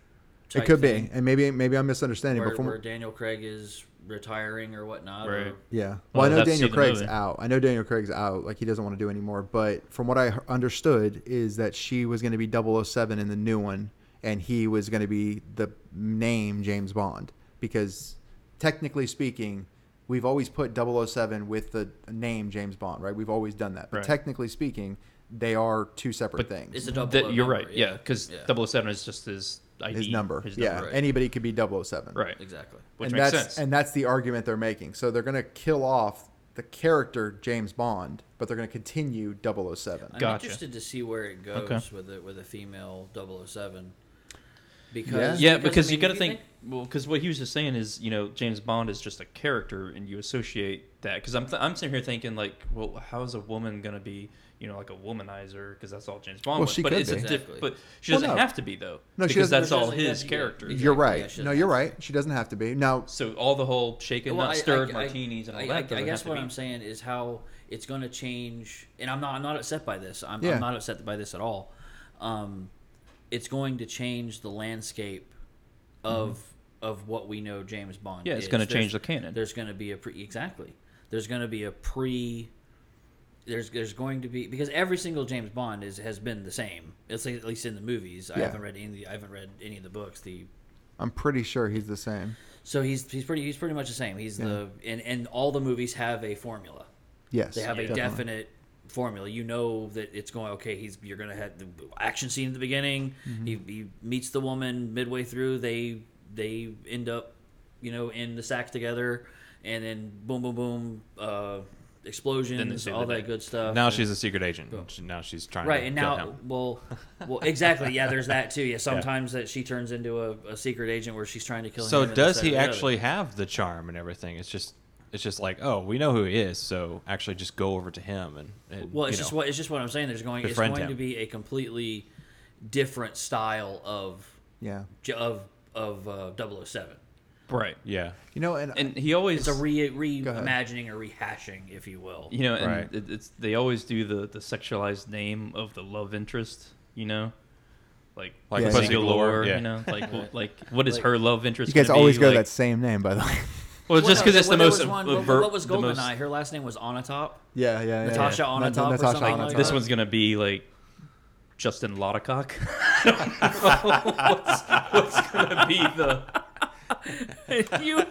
It could thing, be, and maybe maybe I'm misunderstanding. where, but from where Daniel Craig is retiring or whatnot. or- Right. yeah, Well, well, I know Daniel Craig's out. I know Daniel Craig's out. Like he doesn't want to do anymore. But from what I understood is that she was going to be 007 in the new one, and he was going to be the name James Bond because technically speaking. We've always put 007 with the name James Bond, right? We've always done that. But Right. technically speaking, they are two separate But things. It's a double. Oh that- O you're number, right. Yeah, because Yeah. 007 is just his ID. his number. His yeah, number. right. anybody could be 007. Right. Exactly. Which and makes that's sense. and that's the argument they're making. So they're going to kill off the character James Bond, but they're going to continue 007. I'm Gotcha. interested to see where it goes Okay. with it with a female 007. Because yeah, because, I you mean, got to if think. Well, because what he was just saying is, you know, James Bond is just a character, and you associate that. Because I'm, th- I'm sitting here thinking, like, well, how is a woman gonna be, you know, like a womanizer? Because that's all James Bond Well, was. she but could it's a be. diff- Exactly. But she Well, doesn't no. have to be though. No, because doesn't- that's all doesn't his have to be. character. Exactly. You're right. she no, you're right. She doesn't have to be. Now, So all the whole shaken, Well, not I- stirred I- I- martinis and all I, that. I, I doesn't guess what be. I'm saying is how it's going to change, and I'm not I'm not upset by this. I'm, Yeah. I'm not upset by this at all. Um, it's going to change the landscape of of what we know James Bond. Yeah, it's gonna change the canon. There's going to be a pre exactly. There's going to be a pre. There's there's going to be because every single James Bond is has been the same. It's like, at least in the movies. I Yeah. haven't read any. of the- I haven't read any of the books. The I'm pretty sure he's the same. So he's he's pretty he's pretty much the same. He's the and and all the movies have a formula. Yes, They have a definitely. definite formula. You know that it's going okay. He's you're gonna have the action scene at the beginning. Mm-hmm. He, he meets the woman midway through. They they end up you know in the sack together, and then boom boom boom uh, explosions, all that good stuff. Now And- she's a secret agent. She- Now she's trying right to and now him. well well exactly yeah there's that too yeah sometimes that she turns into a, a secret agent where she's trying to kill So him does he and the other. actually have the charm and everything? It's just it's just like oh we know who he is, so actually just go over to him and, and well it's you just know. what it's just what i'm saying there's going it's going him. to be a completely different style of Yeah, of of uh, 007 Right. yeah you know, and, And he always it's a re ahead. reimagining or rehashing if you will you know, and Right. it, it's they always do the the sexualized name of the love interest, you know, like Like Yeah, Pussy yeah. Galore, Yeah. you know, like well, like what is Like- her love interest? you guys gonna always be? go to like, that same name, by the way. Well, it's just no, because it's the well, there most was one- avert- what, what was the most- goldeneye her last name was Onatopp yeah, yeah, yeah. Natasha yeah. on Na- or Natasha something on a like top. This one's gonna be like Justin Lottacock. what's, what's gonna be the? you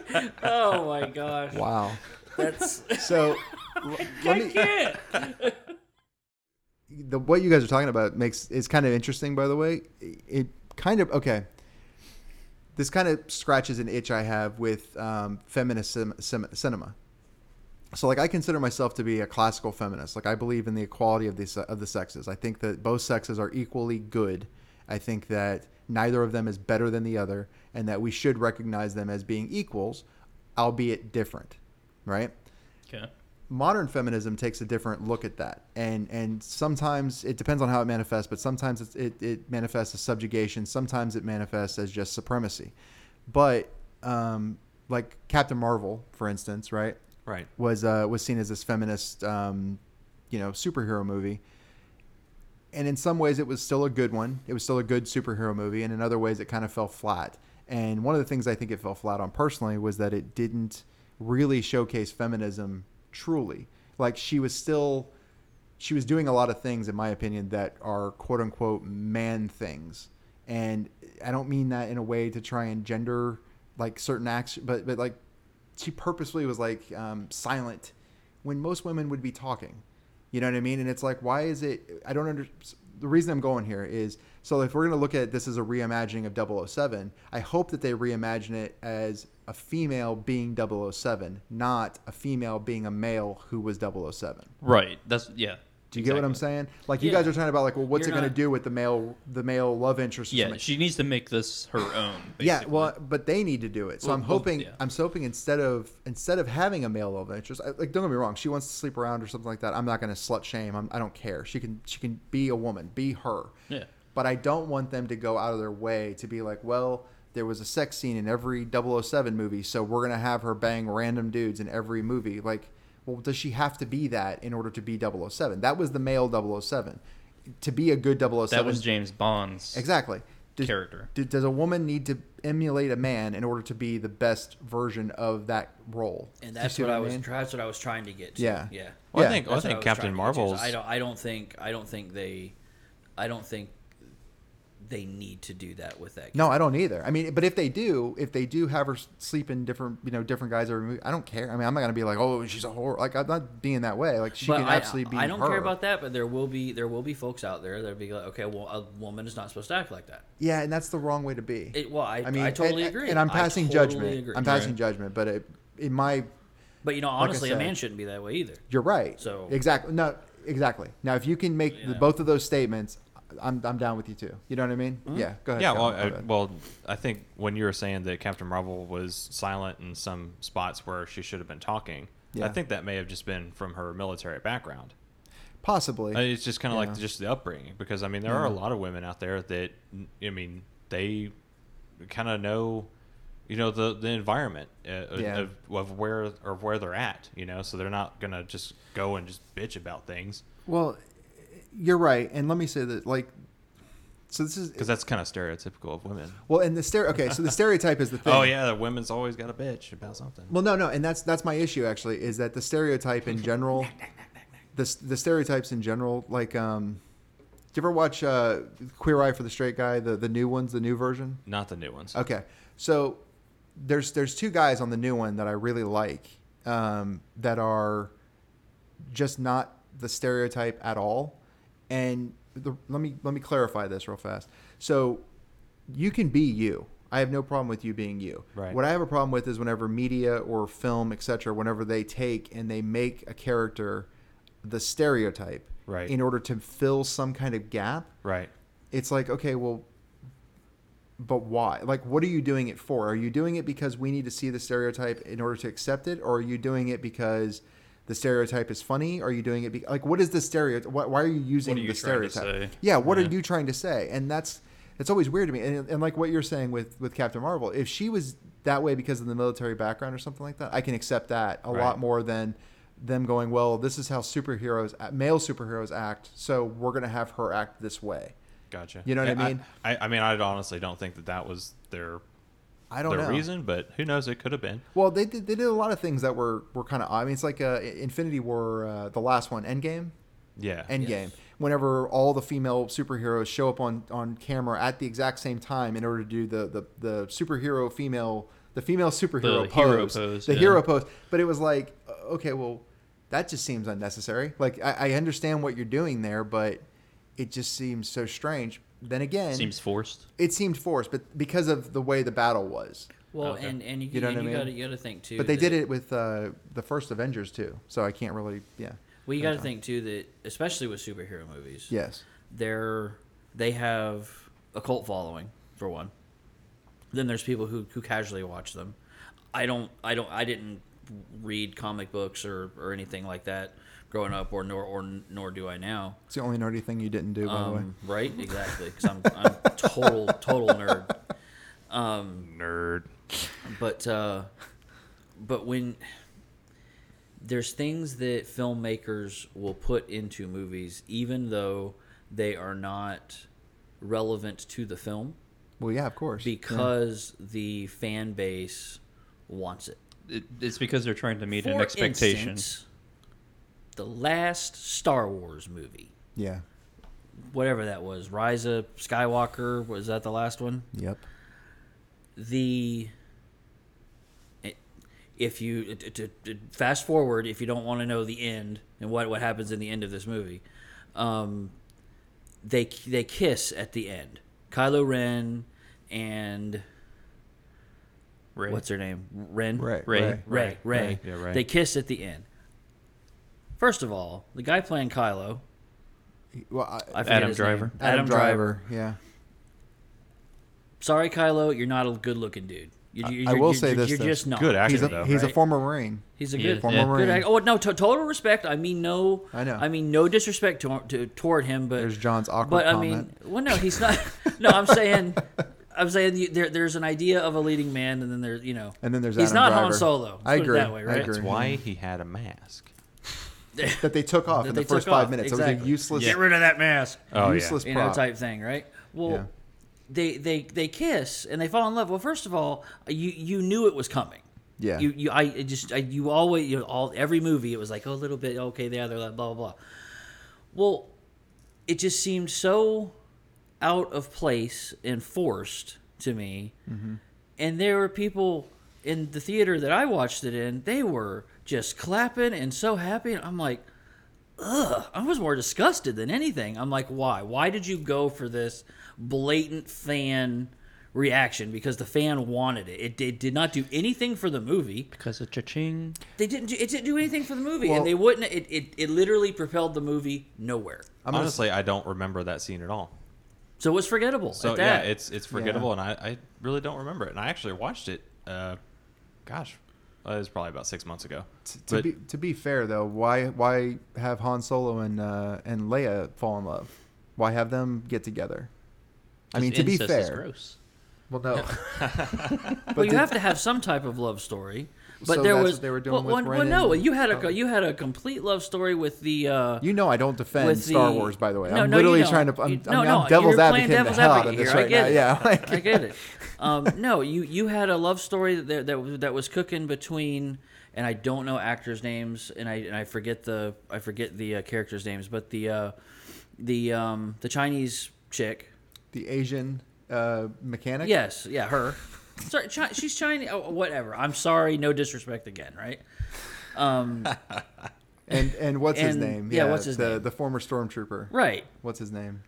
oh my gosh Wow. that's So l- let me. can't the what you guys are talking about makes is kind of interesting by the way it kind of okay this kind of scratches an itch i have with um, feminist cin- cin- cinema so like i consider myself to be a classical feminist. Like i believe in the equality of these of the sexes. I think that both sexes are equally good. I think that neither of them is better than the other and that we should recognize them as being equals albeit different right? Okay. modern feminism takes a different look at that. And and sometimes it depends on how it manifests but sometimes it's, it, it manifests as subjugation. Sometimes it manifests as just supremacy. But um, like captain marvel for instance right right. was uh, was seen as this feminist um, you know superhero movie. And in some ways it was still a good one. It was still a good superhero movie. And in other ways it kind of fell flat. And one of the things i think it fell flat on personally was that it didn't really showcase feminism truly. Like she was still she was doing a lot of things in my opinion that are quote unquote man things. And i don't mean that in a way to try and gender like certain acts but but like she purposefully was like um, silent when most women would be talking you know what i mean and it's like why is it i don't understand. the reason i'm going here is so if we're going to look at this as a reimagining of 007 i hope that they reimagine it as a female being 007 not a female being a male who was 007 Right. That's yeah. Do you get what I'm saying? Like you Yeah. guys are talking about like, well, what's You're it going to do with the male, the male love interest? Yeah, she needs to make this her own. yeah. Well, but they need to do it. So Well, I'm well, hoping, yeah. I'm hoping instead of instead of having a male love interest, I- like don't get me wrong, she wants to sleep around or something like that. I'm not going to slut shame. I'm, I don't care. She can she can be a woman, be her. Yeah. But I don't want them to go out of their way to be like, well, there was a sex scene in every 007 movie, so we're going to have her bang random dudes in every movie. Like, well, does she have to be that in order to be 007? That was the male 007. To be a good 007, that was James Bond's exactly. Does, character. do- does a woman need to emulate a man in order to be the best version of that role? and that's see what, I I was mean? that's what I was trying to get to. Yeah. yeah. well, Yeah, i think well, i think was captain trying to to, marvel's I don't. I don't think. I don't think they. I don't think they need to do that with that. No, I don't either. I mean, but if they do, if they do have her sleep in different, you know, different guys every movie, I don't care. I mean, I'm not gonna be like, oh, she's a whore. Like, I'm not being that way. Like, she but can I, absolutely be. I don't her. care about that. But there will be there will be folks out there that'll be like, okay, well, a woman is not supposed to act like that. Yeah, and that's the wrong way to be. It, well, I, I mean, I totally and, agree. And I'm passing totally judgment. agree. I'm passing Right. judgment, but it, in my, But you know, honestly, a said- man shouldn't be that way either. you're right. So- exactly, no, exactly. Now, if you can make the, both of those statements, I'm I'm down with you too. You know what I mean? Mm-hmm. Yeah. Go ahead. yeah well Colin, I, well i think when you were saying that captain marvel was silent in some spots where she should have been talking Yeah. i think that may have just been from her military background possibly. Uh, It's just kind of Yeah. like just the upbringing because I mean there are a lot of women out there that I mean they kind of know you know the the environment uh, Yeah. of, of where or where they're at you know so they're not gonna just go and just bitch about things well, you're right. And let me say that, like, so this is because that's kind of stereotypical of women. well, and the stereo. Okay, so the stereotype is the thing. Oh yeah, the women's always got a bitch about something. Well, no, no, and that's that's my issue actually is that the stereotype in general, the the stereotypes in general, like um, do you ever watch uh, Queer Eye for the Straight Guy, the the new ones, the new version? Not the new ones. Okay, so there's there's two guys on the new one that I really like um, that are just not the stereotype at all. And the, let me let me clarify this real fast. So you can be you. I have no problem with you being you. Right. What I have a problem with is whenever media or film, etc., whenever they take and they make a character the stereotype Right. in order to fill some kind of gap Right. it's like okay well but why like what are you doing it for are you doing it because we need to see the stereotype in order to accept it or are you doing it because the stereotype is funny are you doing it be- like what is the stereotype why, why are you using are you the stereotype yeah what Yeah. are you trying to say and that's it's always weird to me and, and like what you're saying with with captain marvel if she was that way because of the military background or something like that i can accept that a Right. lot more than them going well this is how superheroes male superheroes act so we're going to have her act this way Gotcha. You know what I mean? I, I mean, I honestly don't think that that was their i don't their know reason, but who knows? It could have been. Well, they did, they did a lot of things that were, were kind of. I mean, it's like uh, Infinity War, uh, the last one, Endgame. Yeah. Endgame. Yes. Whenever all the female superheroes show up on, on camera at the exact same time in order to do the, the, the superhero female the female superhero The pose, hero pose, the yeah. hero pose. But it was like, okay, well, that just seems unnecessary. Like I, I understand what you're doing there, but it just seems so strange. Then again, Seems forced. it seemed forced, but because of the way the battle was. Well, Okay. and and you, You know and what I you mean? got to you got to think too. But they did it with uh, the first Avengers too, so I can't really, yeah. Well, you got to think too that especially with superhero movies, Yes. they're they have a cult following for one. Then there's people who, who casually watch them. I don't I don't I didn't read comic books or, or anything like that growing up, or nor or nor do I now. It's the only nerdy thing you didn't do, by the way. Um, right? Exactly. Because I'm I'm total total nerd. Um, Nerd. but uh, but when there's things that filmmakers will put into movies, even though they are not relevant to the film, Well, yeah, of course. Yeah. because the fan base wants it. It, it's because they're trying to meet an expectation. instance, the last Star Wars movie, Yeah. whatever that was, Rise of Skywalker, was that the last one? Yep. the if you to, to, to fast forward if you don't want to know the end and what what happens in the end of this movie um they they kiss at the end Kylo Ren and Rey. what's her name Ren Right. Rey. Rey. Rey Rey, Yeah, Rey. they kiss at the end first of all the guy playing Kylo Well, I, I forget Adam his Driver. name. Adam, Driver. Yeah. sorry Kylo you're not a good looking dude you, you, I you're- will you're- say you're, this, You're though. just not Good actor He's a though. he's a former Marine. He's a good is, Former yeah. Marine. Good act- Oh no! To- total respect. I mean no. I know. I mean no disrespect to, to toward him, but There's John's awkward But I mean, well, no, he's not. no, I'm saying, I'm saying you, there, there's an idea of a leading man, and then there's you know, And then there's he's Adam not Han Solo. I agree. that way, I right? agree. That's why he had a mask. that they took off in the first five off, minutes. It was a useless, Get rid of that mask. Oh useless You know, type thing, right? Well, Yeah. they they they kiss and they fall in love. Well, first of all, you you knew it was coming. Yeah. You you I just I, you always you know, all every movie it was like oh, a little bit okay yeah they're like blah blah blah. Well, it just seemed so out of place and forced to me. Mm-hmm. And there were people in the theater that I watched it in. They were just clapping and so happy. And I'm like, ugh. I was more disgusted than anything. I'm like, why? Why did you go for this blatant fan reaction? Because the fan wanted it. It did, did not do anything for the movie. because of cha-ching. They didn't. Do, it didn't do anything for the movie, Well- and they wouldn't. It, it it literally propelled the movie nowhere. I'm gonna Honestly, I don't remember that scene at all. So it was forgettable. So at yeah, it's it's forgettable, and I, I really don't remember it. And I actually watched it. Uh, gosh, it was probably about six months ago. to But be to be fair though, why why have Han Solo and uh, and Leia fall in love? Why have them get together? I mean, to be Incest is fair, gross. well, no. well, you did- have to have some type of love story. But So there was what they were doing well, with well, well, no, you had a oh. you had a complete love story with the. Uh, You know, I don't defend Star the- Wars, by the way. No, I'm no, literally trying to. I'm, You- I'm, no, I'm no, devil's you're playing advocate the devil's hell out of advocate this here. I right get now. it. Yeah, like, I get it. Um, no, you you had a love story that that that was cooking between, and I don't know actors' names, and I and I forget the I forget the uh, characters' names, but the uh, the um, the Chinese chick. the Asian uh, mechanic. Yes, yeah, her. Sorry, Chi- she's Chinese. Oh, whatever. I'm sorry. No disrespect again, right? Um, And and what's his name? yeah, what's his the, name? The former stormtrooper. right. What's his name?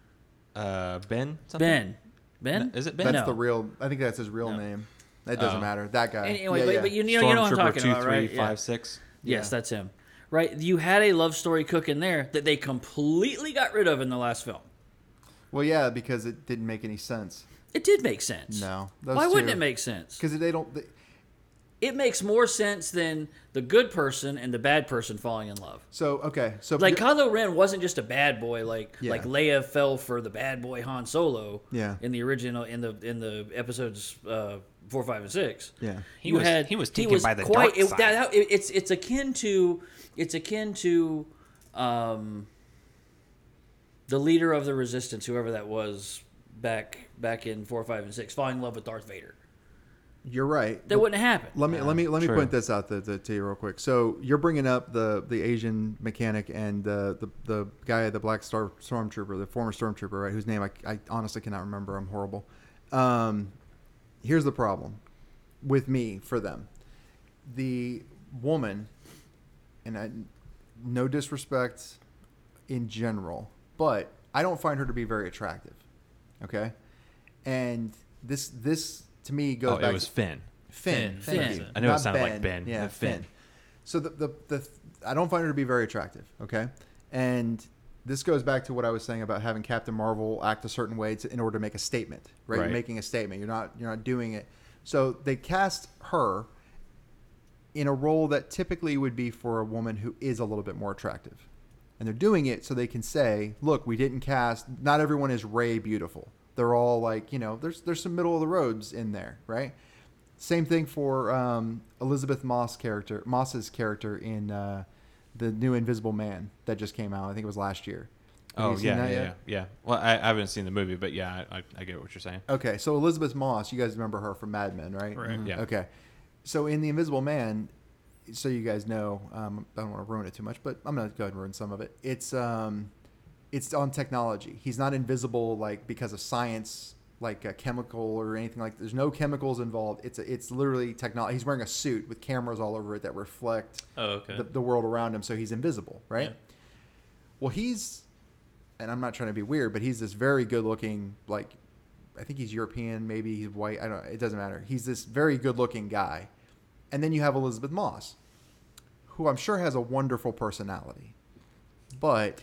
Uh, Ben. Something? Ben. Ben? No, is it Ben? That's No. the real. I think that's his real No. name. That doesn't Oh. matter. That guy. Anyway, yeah, but, yeah. but you, you know, you know what I'm Stormtrooper talking two, about, three, right? Yeah. five, six. Yes, Yeah. that's him. Right? You had a love story cooking there that they completely got rid of in the last film. Well, yeah, because it didn't make any sense. It did make sense. No, those Why wouldn't it make sense? Because they don't. They, It makes more sense than the good person and the bad person falling in love. so okay, so Like you're- Kylo Ren wasn't just a bad boy. Like Yeah. like Leia fell for the bad boy Han Solo. Yeah. In the original, in the in the episodes uh, four, five, and six. Yeah. He you was- had he was taken by the quite, dark it- side. that- it- it's it's akin to it's akin to um, the leader of the resistance, whoever that was back back in four, five, and six, falling in love with Darth Vader. you're right. That wouldn't happen. Let me let me let me true. point this out to, to, to you real quick. So you're bringing up the the Asian mechanic and uh, the the guy, the Black Star Stormtrooper, the former Stormtrooper, right? Whose name I, I honestly cannot remember. I'm horrible. Um, here's the problem with me for them. The woman, and I, no disrespect in general, but I don't find her to be very attractive. Okay, and this this to me goes Oh, back. it was Finn. Finn. Finn. Thank Finn. you. I know it Not sounded like Ben. Yeah, Yeah, Finn. Finn. So the, the the I don't find her to be very attractive. Okay, and this goes back to what I was saying about having Captain Marvel act a certain way to, in order to make a statement. Right? You're Right. making a statement. You're not you're not doing it. So they cast her in a role that typically would be for a woman who is a little bit more attractive. And they're doing it so they can say, "Look, we didn't cast. Not everyone is Ray beautiful. They're all like, you know, there's there's some middle of the roads in there, right? Same thing for um, Elisabeth Moss character, Moss's character in uh, the new Invisible Man that just came out. I think it was last year. Have Oh yeah, yeah, yet? yeah, yeah. Well, I, I haven't seen the movie, but yeah, I, I, I get what you're saying. Okay, so Elisabeth Moss, you guys remember her from Mad Men, right? Right. Mhm. Yeah. Okay, so in the Invisible Man, so you guys know, um, I don't want to ruin it too much, but I'm gonna go ahead and ruin some of it. It's um, it's on technology. He's not invisible like because of science, like a chemical or anything like. There's no chemicals involved. It's a, it's literally technology. He's wearing a suit with cameras all over it that reflect Oh, okay. the, the world around him, so he's invisible, right? Yeah. Well, he's, and I'm not trying to be weird, but he's this very good-looking, like, I think he's European, maybe he's white. I don't. It doesn't matter. He's this very good-looking guy, and then you have Elisabeth Moss, who I'm sure has a wonderful personality, but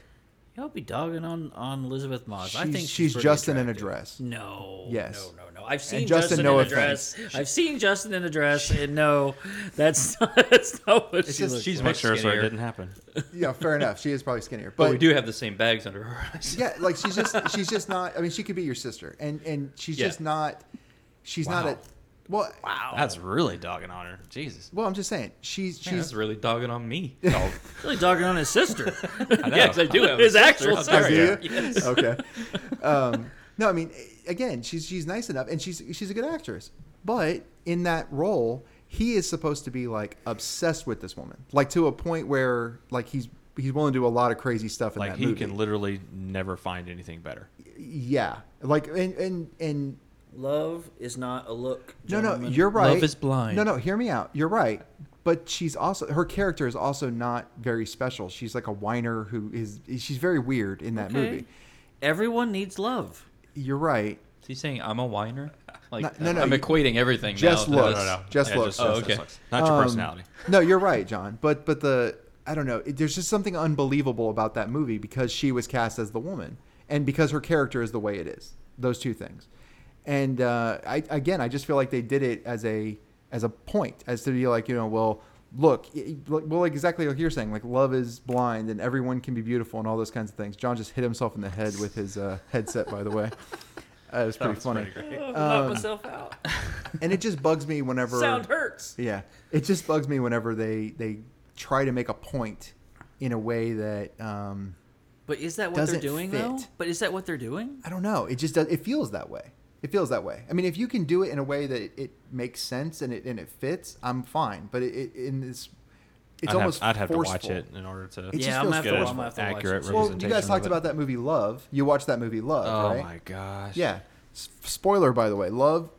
Y'all be dogging on, on Elisabeth Moss. I She's- think she's, she's pretty Justin in a attractive. dress. No. Yes. No, no, no. I've seen Justin, Justin, no in a dress. offense. I've seen Justin in a dress, and no, that's not, that's not what It's she just- looks she's like. Make sure so it didn't happen. yeah, fair enough. She is probably skinnier, but, but we do have the same bags under her eyes. yeah, like she's just she's just not. I mean, she could be your sister, and and she's Yeah. just not. She's not a. Well, Wow. That's really dogging on her. Jesus. well, I'm just saying she's Man, she's that's really dogging on me. Oh, really dogging on his sister. I know. yes, I do have his sister. actual How dare do sister. Yes. okay. Um, no, I mean, again, she's she's nice enough, and she's she's a good actress. But in that role, he is supposed to be like obsessed with this woman, like to a point where like he's he's willing to do a lot of crazy stuff in like that he movie. can literally never find anything better. yeah, like and and and Love is not a look. no, no, you're right. Love is blind. No, no, hear me out. You're right. But she's also her character is also not very special. She's like a whiner who is she's very weird in that Okay. movie. Everyone needs love. You're right. Is he saying I'm a whiner? Like No, no, no, I'm you- equating everything. just now looks. this. no, no. Just Yeah, looks. Oh, just okay. looks. Not your Um, personality. No, you're right, John. But but the I don't know. It, there's just something unbelievable about that movie because she was cast as the woman and because her character is the way it is. Those two things. And uh, I again, I just feel like they did it as a as a point, as to be like you know, well, look, y- y- well, like exactly like you're saying, like love is blind and everyone can be beautiful and all those kinds of things. John just hit himself in the head with his uh, headset, by the way. Uh, it was pretty funny. pretty great. Oh, Um, knock myself out. And it just bugs me whenever Sound hurts. yeah, it just bugs me whenever they they try to make a point in a way that um, But is that what they're doing fit. though? But is that what they're doing? I don't know. It just does. It feels that way. It feels that way. I mean, if you can do it in a way that it, it makes sense and it and it fits, I'm fine. But it, it in this, it's I'd almost have, I'd have to watch it in order to. It just yeah, I'm feels gonna have to, good I'm as gonna have to watch it. this. Well, you guys talked about that movie Love. You watched that movie Love, Oh right? my gosh. Yeah. S- spoiler, by the way. Love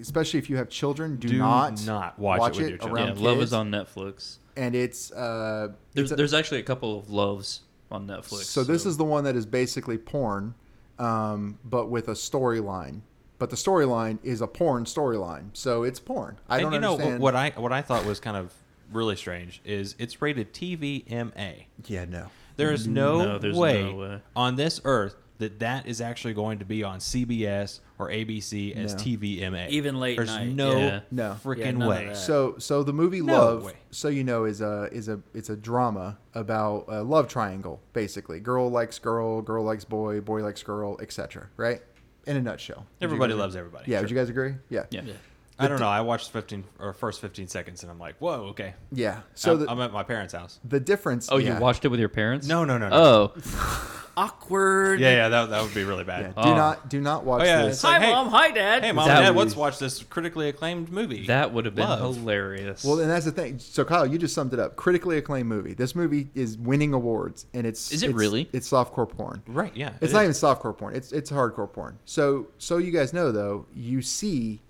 especially if you have children, do, Do not not watch it with your children. Yeah, around Love is on Netflix. and it's uh, There's it's a- there's actually a couple of loves on Netflix. so this is the one that is basically porn, um, but with a storyline. But the storyline is a porn storyline, so it's porn. I and don't you know understand. what I what I thought was kind of really strange is it's rated TVMA. yeah, no. There is no, No, way, no way. on this earth that that is actually going to be on CBS or ABC as No. TVMA. Even late There's night, no yeah. No. Yeah, freaking none of way. that. So so the movie No Love, way. so you know, is a is a it's a drama about a love triangle, basically. Girl likes girl, girl likes boy, boy likes girl, etc. Right? In a nutshell. Would you Everybody guys- loves everybody. Yeah, Sure. would you guys agree? Yeah. yeah. Yeah. I don't know. I watched 15 or first 15 seconds and I'm like, whoa, okay. Yeah. So So I'm, the, I'm at my parents' house. the difference. Oh, yeah. you watched it with your parents? No, no, no, no. Oh, Awkward. Yeah, yeah, that, that would be really Yeah, bad. do Oh. not do not watch Oh, yeah, this. it's like, Hi, hey- mom. Hi, dad. Hey, mom That and dad, would- let's watch this critically acclaimed movie. that would have been Love. hilarious. Well, and that's the thing. So, Kyle, you just summed it up. Critically acclaimed movie. This movie is winning awards, and it's Is it it's- really? It's softcore porn. right, yeah. It's it not is. even softcore porn. It's it's hardcore porn. So so you guys know though, you see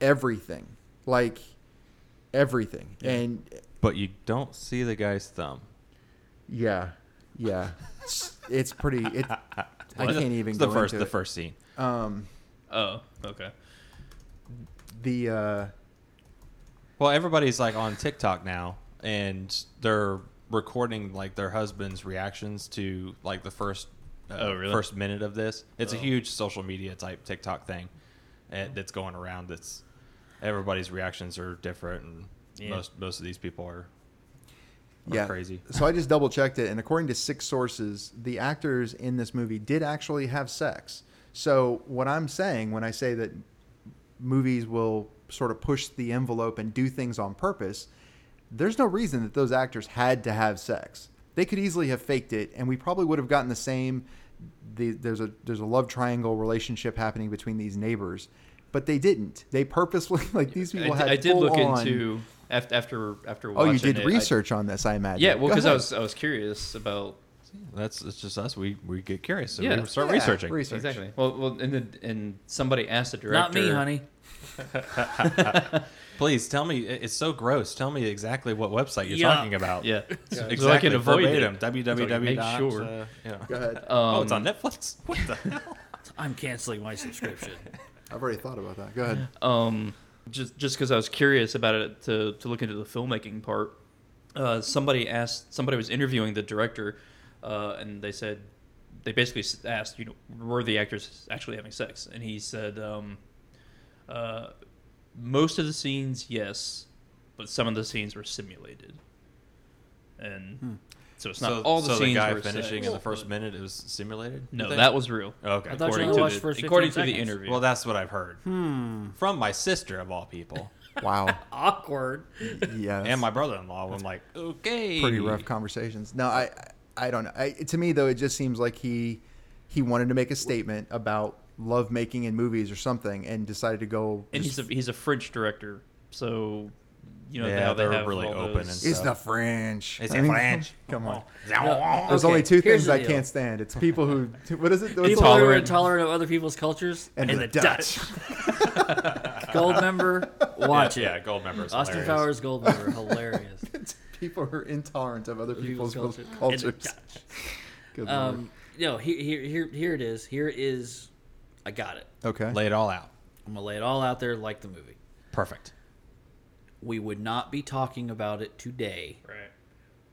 everything, like everything, and But you don't see the guy's thumb. yeah, yeah, it's, it's pretty. It, I can't even It's go the first into the it. first scene. Um, oh, okay. the uh, Well, everybody's like on TikTok now, and they're recording like their husband's reactions to like the first uh, Oh, really? first minute of this. It's a Oh. huge social media type TikTok thing Eh, that's going around. That's everybody's reactions are different, and Yeah. most most of these people are, are yeah, crazy. So I just double checked it, and according to six sources, the actors in this movie did actually have sex. So what I'm saying when I say that movies will sort of push the envelope and do things on purpose, there's no reason that those actors had to have sex. They could easily have faked it, and we probably would have gotten the same. The, there's a there's a love triangle relationship happening between these neighbors, but they didn't. They purposely like these people I, had. I did look full-on- into after after after Oh, you did it, I- research on this, I imagine. yeah, well, because I was I was curious about That's it's just us. We we get curious, so Yeah. we start Yeah, researching. research. exactly. Well, well, and then and somebody asked the director. Not me, honey. Please tell me. It's so gross. Tell me exactly what website you're Yuck. talking about. Yeah, so exactly. I can avoid verbatim. it. www. So make sure. uh, yeah. Go ahead. Um, oh, it's on Netflix. What the hell? I'm canceling my subscription. I've already thought about that. Go ahead. um, just just because I was curious about it to to look into the filmmaking part. Uh, somebody asked somebody was interviewing the director, uh, and they said they basically asked, you know, were the actors actually having sex? And he said, um, uh, most of the scenes, yes, but some of the scenes were simulated, and so it's not so, all the so scenes the guy were finishing sex, in the first minute it was simulated. No, that was real. okay. I according to the, first according to the interview. well, that's what I've heard Hmm. from my sister of all people Wow. Awkward. Yeah. and my brother-in-law. I'm like, okay, pretty rough conversations. No, I I don't know. I, to me though, it just seems like he he wanted to make a statement about love making in movies or something, and decided to go. and he's a he's a French director, so you know Yeah, they they're have really open those- and it's the French. It's I a mean, French. Come on. No, There's okay, only two here's things I can't stand. It's people who. What is it? What's People the- who are Intolerant. intolerant of other people's cultures and, the, Dutch. Goldmember, watch yeah, it. Yeah, gold members. Austin hilarious. Powers Goldmember, hilarious. People who are intolerant of other people's, People's cultures. culture. And the Good. Um, no, here, here, here, here it is. Here is, I got it. okay. Lay it all out. I'm gonna lay it all out there like the movie. Perfect. We would not be talking about it today right.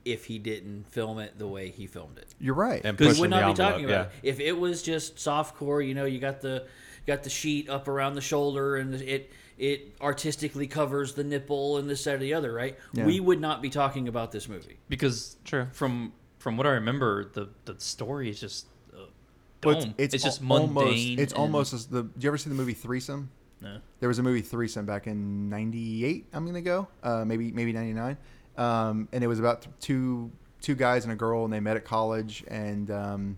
if he didn't film it the way he filmed it. You're right. And We pushing would the not be envelope, talking yeah. about it. If it was just softcore, you know, you got the got the sheet up around the shoulder and it it artistically covers the nipple and this, that, or the other, right? Yeah. We would not be talking about this movie. Because True. from from what I remember, the the story is just uh, But dumb. it's, It's, just al- almost. mundane. It's and- almost as the. Do you ever see the movie Threesome? No. There was a movie Threesome back in '98. I'm gonna go, uh, maybe maybe '99, um, and it was about two two guys and a girl, and they met at college, and um,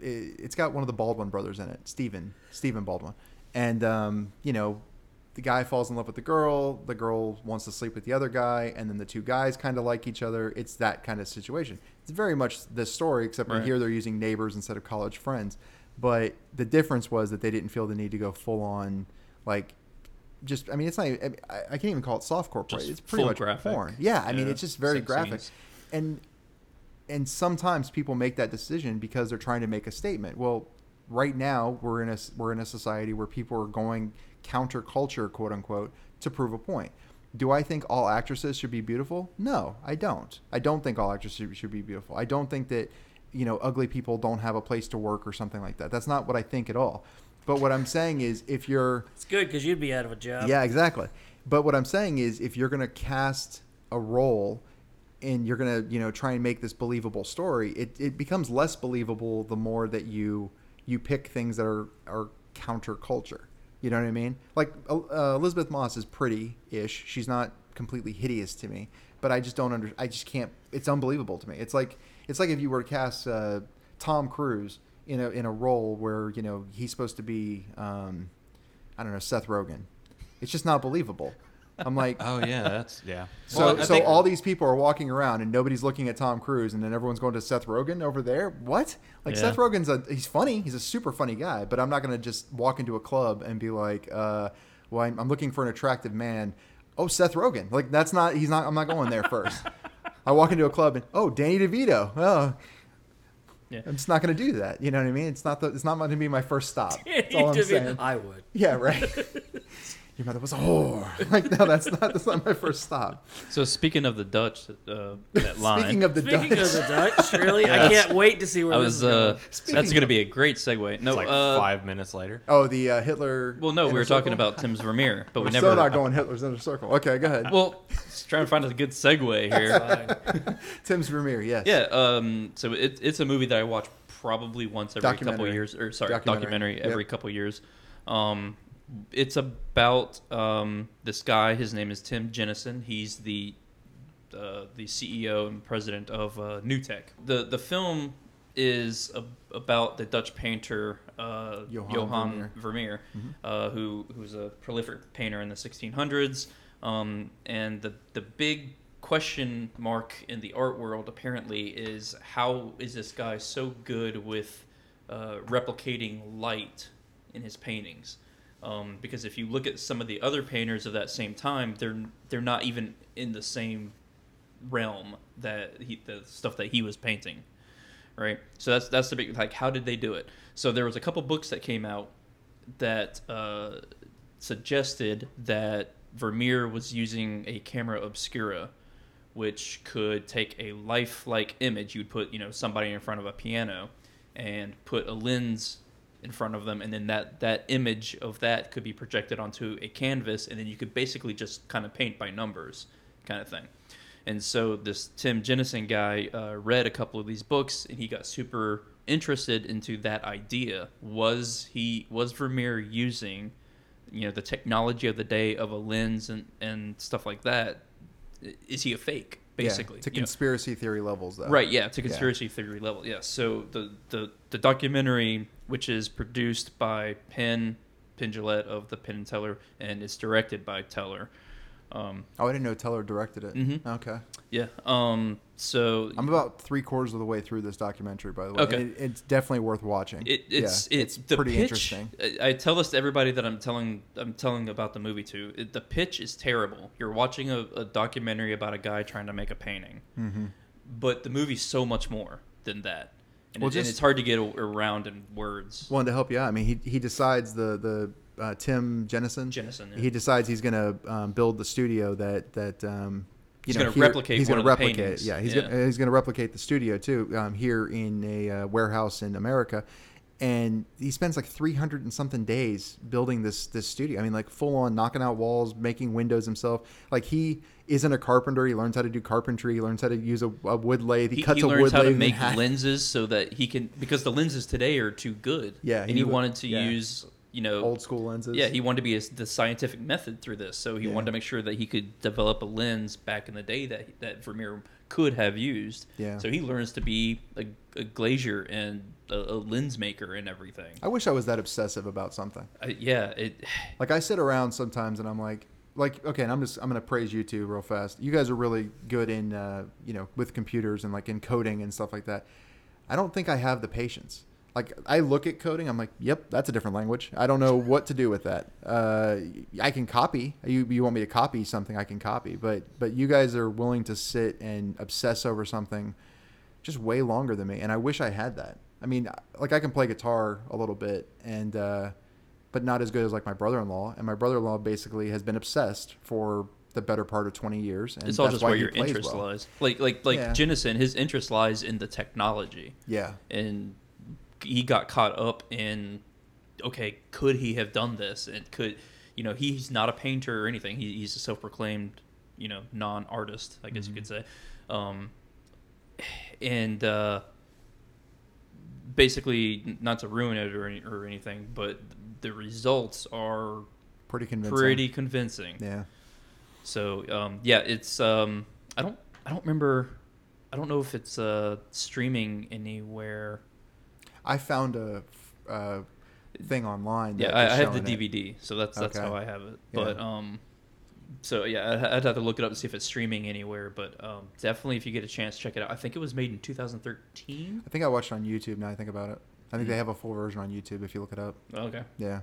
it, it's got one of the Baldwin brothers in it, Stephen Stephen Baldwin, and um, you know, the guy falls in love with the girl, the girl wants to sleep with the other guy, and then the two guys kind of like each other. It's that kind of situation. It's very much this story, except Right. here they're using neighbors instead of college friends. But the difference was that they didn't feel the need to go full on like just I mean it's not even, I, I can't even call it softcore play. It's pretty much graphic. porn. Yeah, I mean it's just very sex graphic, scenes. and and sometimes people make that decision because they're trying to make a statement. Well, right now we're in a we're in a society where people are going counterculture, quote unquote, to prove a point. Do I think all actresses should be beautiful? No, I don't. I don't think all actresses should be beautiful. I don't think that you know ugly people don't have a place to work or something like that. That's not what I think at all. But what I'm saying is, if you're It's good because you'd be out of a job. yeah, exactly. But what I'm saying is, if you're going to cast a role and you're going to, you know, try and make this believable story, it, it becomes less believable the more that you you pick things that are are counterculture. You know what I mean? Like uh, Elisabeth Moss is pretty-ish. She's not completely hideous to me, but I just don't under. I just can't. It's unbelievable to me. It's like it's like if you were to cast uh, Tom Cruise in a in a role where you know he's supposed to be, um, I don't know, Seth Rogen. It's just not believable. I'm like, Oh yeah, that's yeah. so Well, so think- all these people are walking around and nobody's looking at Tom Cruise, and then everyone's going to Seth Rogen over there. What? Like Yeah. Seth Rogen's a he's funny. He's a super funny guy, but I'm not going to just walk into a club and be like, uh, well, I'm, I'm looking for an attractive man. Oh, Seth Rogen. Like that's not. He's not. I'm not going there first. I walk into a club and oh, Danny DeVito. Oh. Yeah. I'm just not going to do that. You know what I mean? It's not the, it's not going to be my first stop. That's all I'm saying. I would. Yeah, right. Your mother was a whore. Like, no, that's not that's not my first stop. So speaking of the Dutch, uh, that line. Speaking of the Speaking Dutch, of the Dutch, really, I can't wait to see where I this was. is going. Uh, Speaking that's going to be a great segue. No, It's like uh, five minutes later. oh, the uh, Hitler. Well, no, we inner were talking circle? about Tim's Vermeer, but we We're never. still not going Hitler's inner circle. Okay, go ahead. Well, just trying to find a good segue here. Tim's Vermeer, yes. yeah. Um. So it, it's a movie that I watch probably once every couple Documentary. years, or sorry, Documentary. documentary, every Yep. couple years. Um, it's about um this guy. His name is Tim Jenison. He's the uh, the CEO and president of uh, Newtek. The the film is a, about the Dutch painter uh, Johann Johann, Vermeer. Vermeer, Mhm. uh, who who's a prolific painter in the 1600s. Um, and the the big question mark in the art world apparently is how is this guy so good with uh, replicating light in his paintings? Um, because if you look at some of the other painters of that same time, they're they're not even in the same realm that he, the stuff that he was painting, right? So that's that's the big like how did they do it? So there was a couple books that came out that uh, suggested that Vermeer was using a camera obscura, which could take a lifelike image. You'd put you know somebody in front of a piano, and put a lens in front of them, and then that that image of that could be projected onto a canvas, and then you could basically just kind of paint by numbers, kind of thing. And so this Tim Jenison guy uh, read a couple of these books, and he got super interested into that idea. Was he was Vermeer using, you know, the technology of the day of a lens and and stuff like that is he a fake? Yeah, Basically, to you know? conspiracy theory levels, though. Right, yeah, to Yeah. conspiracy theory level. Yes. So the, the the documentary, which is produced by Penn Penn of the Penn and Teller, and it's directed by Teller. Um, Oh, I didn't know Teller directed it. Mhm. Okay. yeah. Um. So I'm about three quarters of the way through this documentary, by the way. Okay. It, it's definitely worth watching. it, it's yeah, it's, the pretty pitch. interesting. I, I tell this to everybody that I'm telling I'm telling about the movie to. It, the pitch is terrible. You're watching a, a documentary about a guy trying to make a painting, Mm-hmm. but the movie's so much more than that, and, Well, it- and just- it's hard to get around in words. Wanted to help you out. I mean, he he decides the the uh, Tim Jenison. Jenison, yeah. He decides he's going to um, build the studio that that um, you He's know gonna replicate He's of the replicate. paintings. Yeah, he's Yeah. Gonna, he's going to replicate the studio too um, here in a uh, warehouse in America. And he spends like 300 and something days building this this studio. I mean, like full on knocking out walls, making windows himself. Like he isn't a carpenter. He learns how to do carpentry. He learns how to use a, a wood lathe. He, he, cuts he a learns wood how to make half. lenses so that he can because the lenses today are too good. Yeah, and he he, wanted to yeah. use you know old school lenses. Yeah, he wanted to be a, the scientific method through this, so he Yeah. wanted to make sure that he could develop a lens back in the day that that Vermeer could have used. Yeah. So he learns to be a, a glazier and a, a lens maker and everything. I wish I was that obsessive about something. I, yeah, it. Like I sit around sometimes and I'm like, like okay, and I'm just I'm gonna praise you two real fast. You guys are really good in uh, you know with computers and like in coding and stuff like that. I don't think I have the patience. like I look at coding, I'm like, yep, that's a different language. I don't know what to do with that. Uh, I can copy. You you want me to copy something, I can copy. But but you guys are willing to sit and obsess over something just way longer than me, and I wish I had that. I mean, like I can play guitar a little bit, and uh, but not as good as like my brother-in-law. And my brother-in-law basically has been obsessed for the better part of 20 years. And It's all that's just why where your interest well. lies. Like like like Yeah. Jenison, his interest lies in the technology, Yeah, and he got caught up in, okay, could he have done this? And could, you know, he's not a painter or anything. He, he's a self-proclaimed, you know, non-artist, I guess you could say. Um, and uh, basically, not to ruin it or, any, or anything, but the results are pretty convincing. pretty convincing. Yeah. So um, yeah, it's um, I don't I don't remember I don't know if it's uh, streaming anywhere. I found a uh, thing online. Yeah, that I, have the showing it. DVD, so that's that's Okay. how I have it. Yeah. But um, so yeah, I'd- I'd have to look it up to see if it's streaming anywhere. But um, definitely, if you get a chance, check it out. I think it was made in 2013. I think I watched it on YouTube. Now I think about it. I think they have a full version on YouTube if you look it up. Okay. Yeah.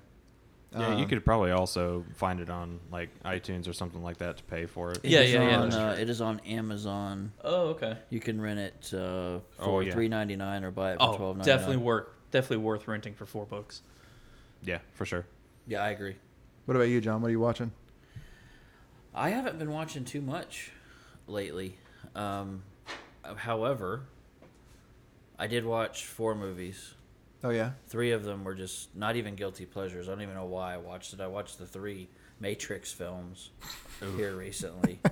Yeah, you Um, could probably also find it on like iTunes or something like that to pay for it. It Yeah, yeah, yeah, on, uh, it is on Amazon. Oh, okay. You can rent it uh, for Oh, yeah. three ninety nine or buy it for Oh, twelve ninety nine. definitely worth definitely worth renting for four bucks. Yeah, for sure. Yeah, I agree. What about you, John? What are you watching? I haven't been watching too much lately. Um, however, I did watch four movies. Oh yeah. Three of them were just not even guilty pleasures. I don't even know why I watched it. I watched the three Matrix films here recently.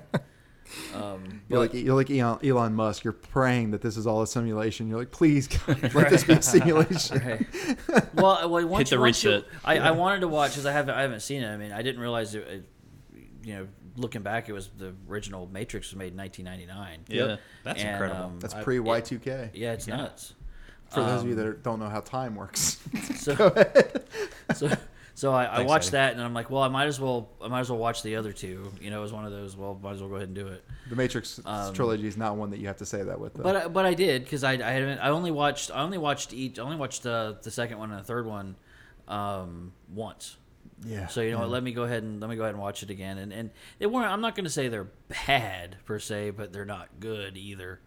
Um, You're but- like you're like Elon, Elon Musk. You're praying that this is all a simulation. You're like, please God, let this be a simulation. Right. well, well, once, the once you- reset. I, I wanted to watch because I haven't I haven't seen it. I mean, I didn't realize it. it you know, looking back, it was the original Matrix was made in 1999. Yeah. That's And, incredible. um, That's pre Y2K. Yeah, it's Yeah. nuts. For those of you Um, that are- don't know how time works. so, Go ahead. so so I, I Thanks, watched Eddie. that and I'm like, well, I might as well I might as well watch the other two. You know, it was one of those. Well, might as well go ahead and do it. The Matrix Um, trilogy is not one that you have to say that with. Though. But I, but I did because I, I haven't I only watched I only watched each I only watched uh, the second one and the third one um, once. yeah. So you know what? yeah. Let me go ahead and let me go ahead and watch it again. And and they weren't. I'm not going to say they're bad per se, but they're not good either.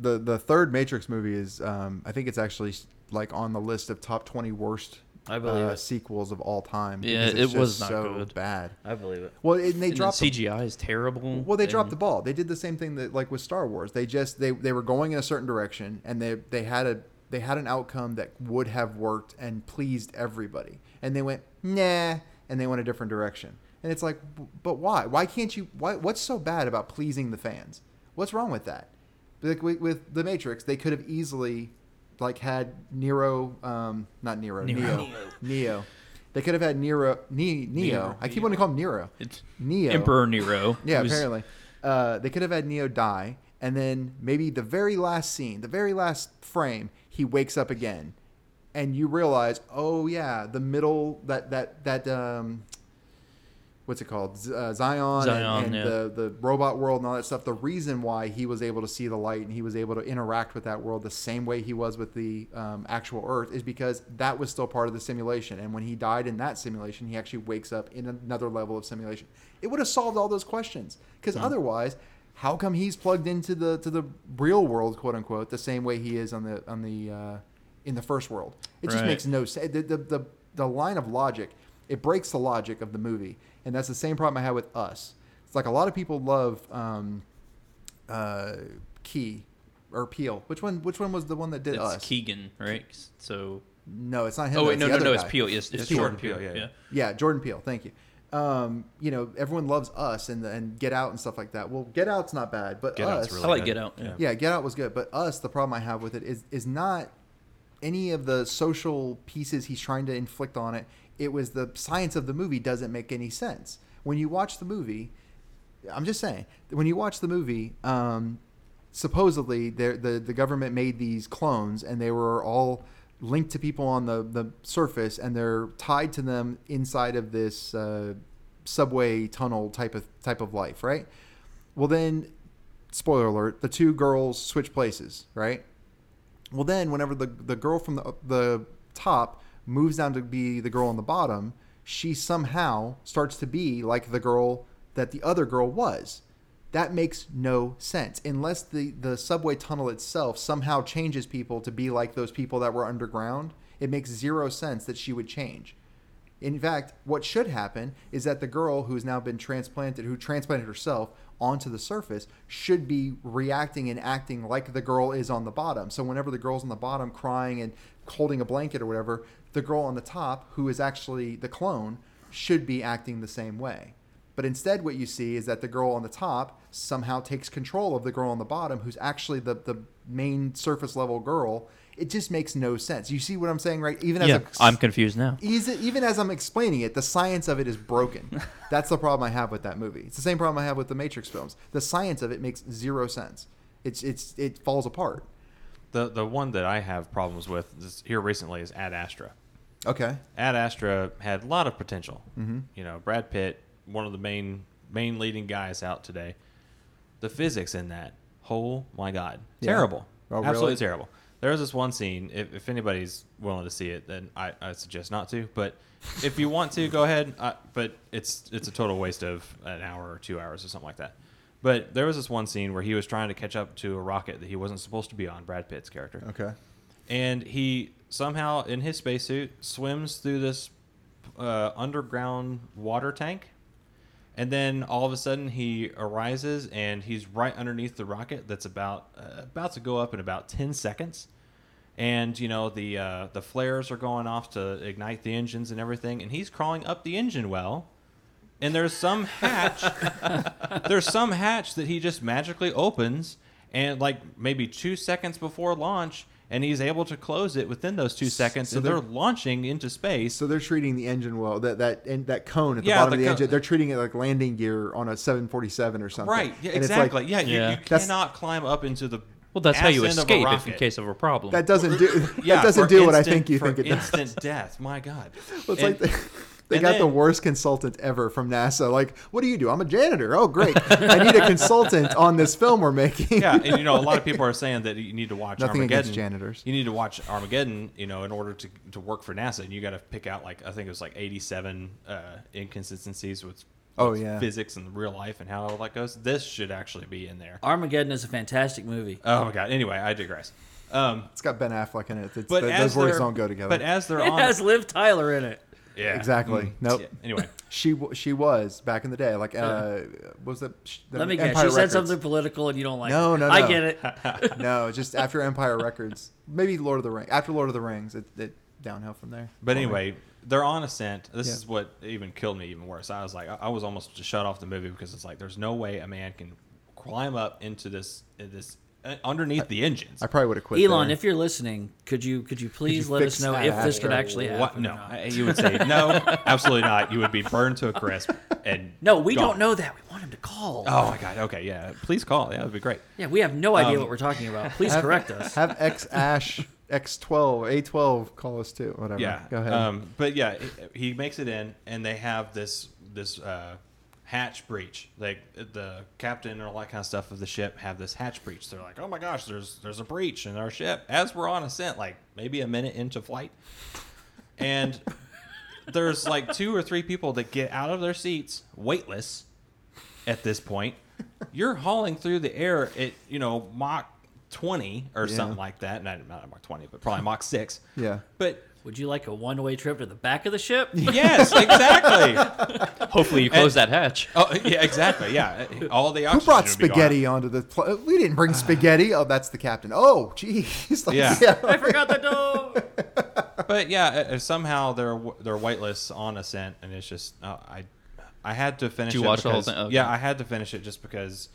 The the third Matrix movie is um, I think it's actually like on the list of top twenty worst I believe uh, it. sequels of all time. Yeah, it was just not so good. bad. I believe it. Well, and they And dropped the- CGI is terrible. Well, they dropped the ball. They did the same thing that like with Star Wars. They just they they were going in a certain direction, and they they had a they had an outcome that would have worked and pleased everybody, and they went nah, and they went a different direction. And it's like, but why? Why can't you? Why? What's so bad about pleasing the fans? What's wrong with that? Like with, with the Matrix, they could have easily like had Nero, um, not Nero, Neo. Neo, Neo. Neo. They could have had Nero, ne- Neo. Neo. I keep wanting to call him Nero. It's Neo. Emperor Nero. Yeah, who's- apparently. Uh, they could have had Neo die, and then maybe the very last scene, the very last frame, he wakes up again, and you realize, oh yeah, the middle that that that um, what's it called, Z- uh, Zion, Zion, and, and yeah. the the robot world and all that stuff. The reason why he was able to see the light and he was able to interact with that world the same way he was with the um, actual Earth is because that was still part of the simulation. And when he died in that simulation, he actually wakes up in another level of simulation. It would have solved all those questions because otherwise. How come he's plugged into the to the real world, quote unquote, the same way he is on the on the uh, in the first world? It just Right. makes no sense. The, the the the line of logic it breaks the logic of the movie, and that's the same problem I had with Us. It's like a lot of people love um, uh, Key or Peele. Which one? Which one was the one that did It's Us? Keegan, right? So. No, it's not him. Oh wait, it's no, no, other no. It's guy. Peele. Yes, it's, It's Jordan Jordan Peel. Peele, Yeah. yeah. Yeah, Jordan Peele. Thank you. Um, you know, everyone loves Us and and Get Out and stuff like that. Well, Get Out's not bad, but Get Us. really I like good. Get Out. Yeah. Yeah, Get Out was good, but Us, the problem I have with it is is not any of the social pieces he's trying to inflict on it. It was the science of the movie doesn't make any sense. When you watch the movie, I'm just saying, when you watch the movie, um, supposedly the the government made these clones and they were all linked to people on the the surface and they're tied to them inside of this uh, subway tunnel type of type of life, right? Well, then, spoiler alert: the two girls switch places, right? Well, then whenever the the girl from the the top moves down to be the girl on the bottom, she somehow starts to be like the girl that the other girl was. That makes no sense unless the the subway tunnel itself somehow changes people to be like those people that were underground. It makes zero sense that she would change. In fact, what should happen is that the girl who's now been transplanted, who transplanted herself onto the surface, should be reacting and acting like the girl is on the bottom. So whenever the girl's on the bottom crying and holding a blanket or whatever, the girl on the top, who is actually the clone, should be acting the same way. But instead, what you see is that the girl on the top somehow takes control of the girl on the bottom, who's actually the, the main surface level girl. It just makes no sense. You see what I'm saying, right? Even as Yeah, a, I'm confused now. Even as I'm explaining it, the science of it is broken. That's the problem I have with that movie. It's the same problem I have with the Matrix films. The science of it makes zero sense. It's it's it falls apart. The the one that I have problems with is here recently is Ad Astra. Okay. Ad Astra had a lot of potential. Mhm. You know, Brad Pitt, one of the main main leading guys out today. The physics in that, oh my god, Yeah. terrible, Oh, absolutely really? terrible. There was this one scene. If, if anybody's willing to see it, then I, I suggest not to. But if you want to, go ahead. Uh, but it's it's a total waste of an hour or two hours or something like that. But there was this one scene where he was trying to catch up to a rocket that he wasn't supposed to be on. Brad Pitt's character Okay. and he somehow in his spacesuit swims through this uh, underground water tank and then all of a sudden he arises and he's right underneath the rocket that's about uh, about to go up in about 10 seconds and you know the uh, the flares are going off to ignite the engines and everything and he's crawling up the engine well and there's some hatch there's some hatch that he just magically opens and like maybe two seconds before launch and he's able to close it within those two seconds So and they're, they're- launching into space So they're treating the engine well. That that and that cone at the Yeah, bottom the of the co- engine. They're treating it like landing gear on a 747 or something. right yeah, And it's like, exactly yeah, you, Yeah. you cannot climb up into the Well, that's how you end of a escape if in case of a problem. that doesn't do yeah, that doesn't for do what I think you for think it does. instant death my god Well, it's And- like they, they and got the worst consultant ever from NASA. Like, what do you do? I'm a janitor. Oh, great. I need a consultant on this film we're making. yeah, and you know, a lot of people are saying that you need to watch Nothing Armageddon. against janitors. You need to watch Armageddon, you know, in order to, to work for NASA, and you got to pick out like I think it was like eighty-seven uh, inconsistencies with, Oh, yeah. physics and real life and how all that goes. This should actually be in there. Armageddon is a fantastic movie. Oh my god! Anyway, I digress. Um, It's got Ben Affleck in it. It's, but th- as those words don't go together. But as they're It on, has Liv Tyler in it. Yeah, Exactly. Mm, Nope. yeah. Anyway, she w- she was back in the day. Like, uh, what was that? the Let me guess. Empire She said something political and you don't like No, it. no, no. I get it. no, just after Empire Records. Maybe Lord of the Rings. After Lord of the Rings, it, it downhill from there. But For me. anyway, they're on ascent. This Yeah. is what even killed me even worse. I was like, I I was almost to shut off the movie because it's like, there's no way a man can climb up into this this uh, underneath the engines. I probably would have quit. Elon, there. if you're listening, could you could you please you let us know if this could actually happen? What? or No, not? You would say no, absolutely not. You would be burned to a crisp and No, we gone. don't know that. We want him to call. Oh my god. Okay, yeah. Please call. Yeah, that'd be great. Yeah, we have no idea Um, what we're talking about. Please have, correct us. Have X Ash X12 A12 call us too. Whatever. Yeah. Go ahead. Um, but yeah, he- he makes it in, and they have this this uh, hatch breach. Like the captain and all that kind of stuff of the ship have this hatch breach. They're like, oh my gosh, there's there's a breach in our ship as we're on ascent, like maybe a minute into flight, and there's like two or three people that get out of their seats weightless at this point. You're hauling through the air at you know Mach 20 or Yeah. something like that. Not, not Mach 20, but probably Mach 6. yeah. But Would you like a one way trip to the back of the ship? Yes, exactly. Hopefully, you close that hatch. oh, yeah, exactly. Yeah, all the Who oxygen brought would be gone. spaghetti onto the? Pl- we didn't bring spaghetti. Oh, that's the captain. Oh, geez. Like, Yeah. I forgot the door. But yeah, uh, uh, somehow they're they're whitelists on ascent, and it's just uh, I I had to finish. Did you it watch the whole thing? Okay. Yeah, I had to finish it just because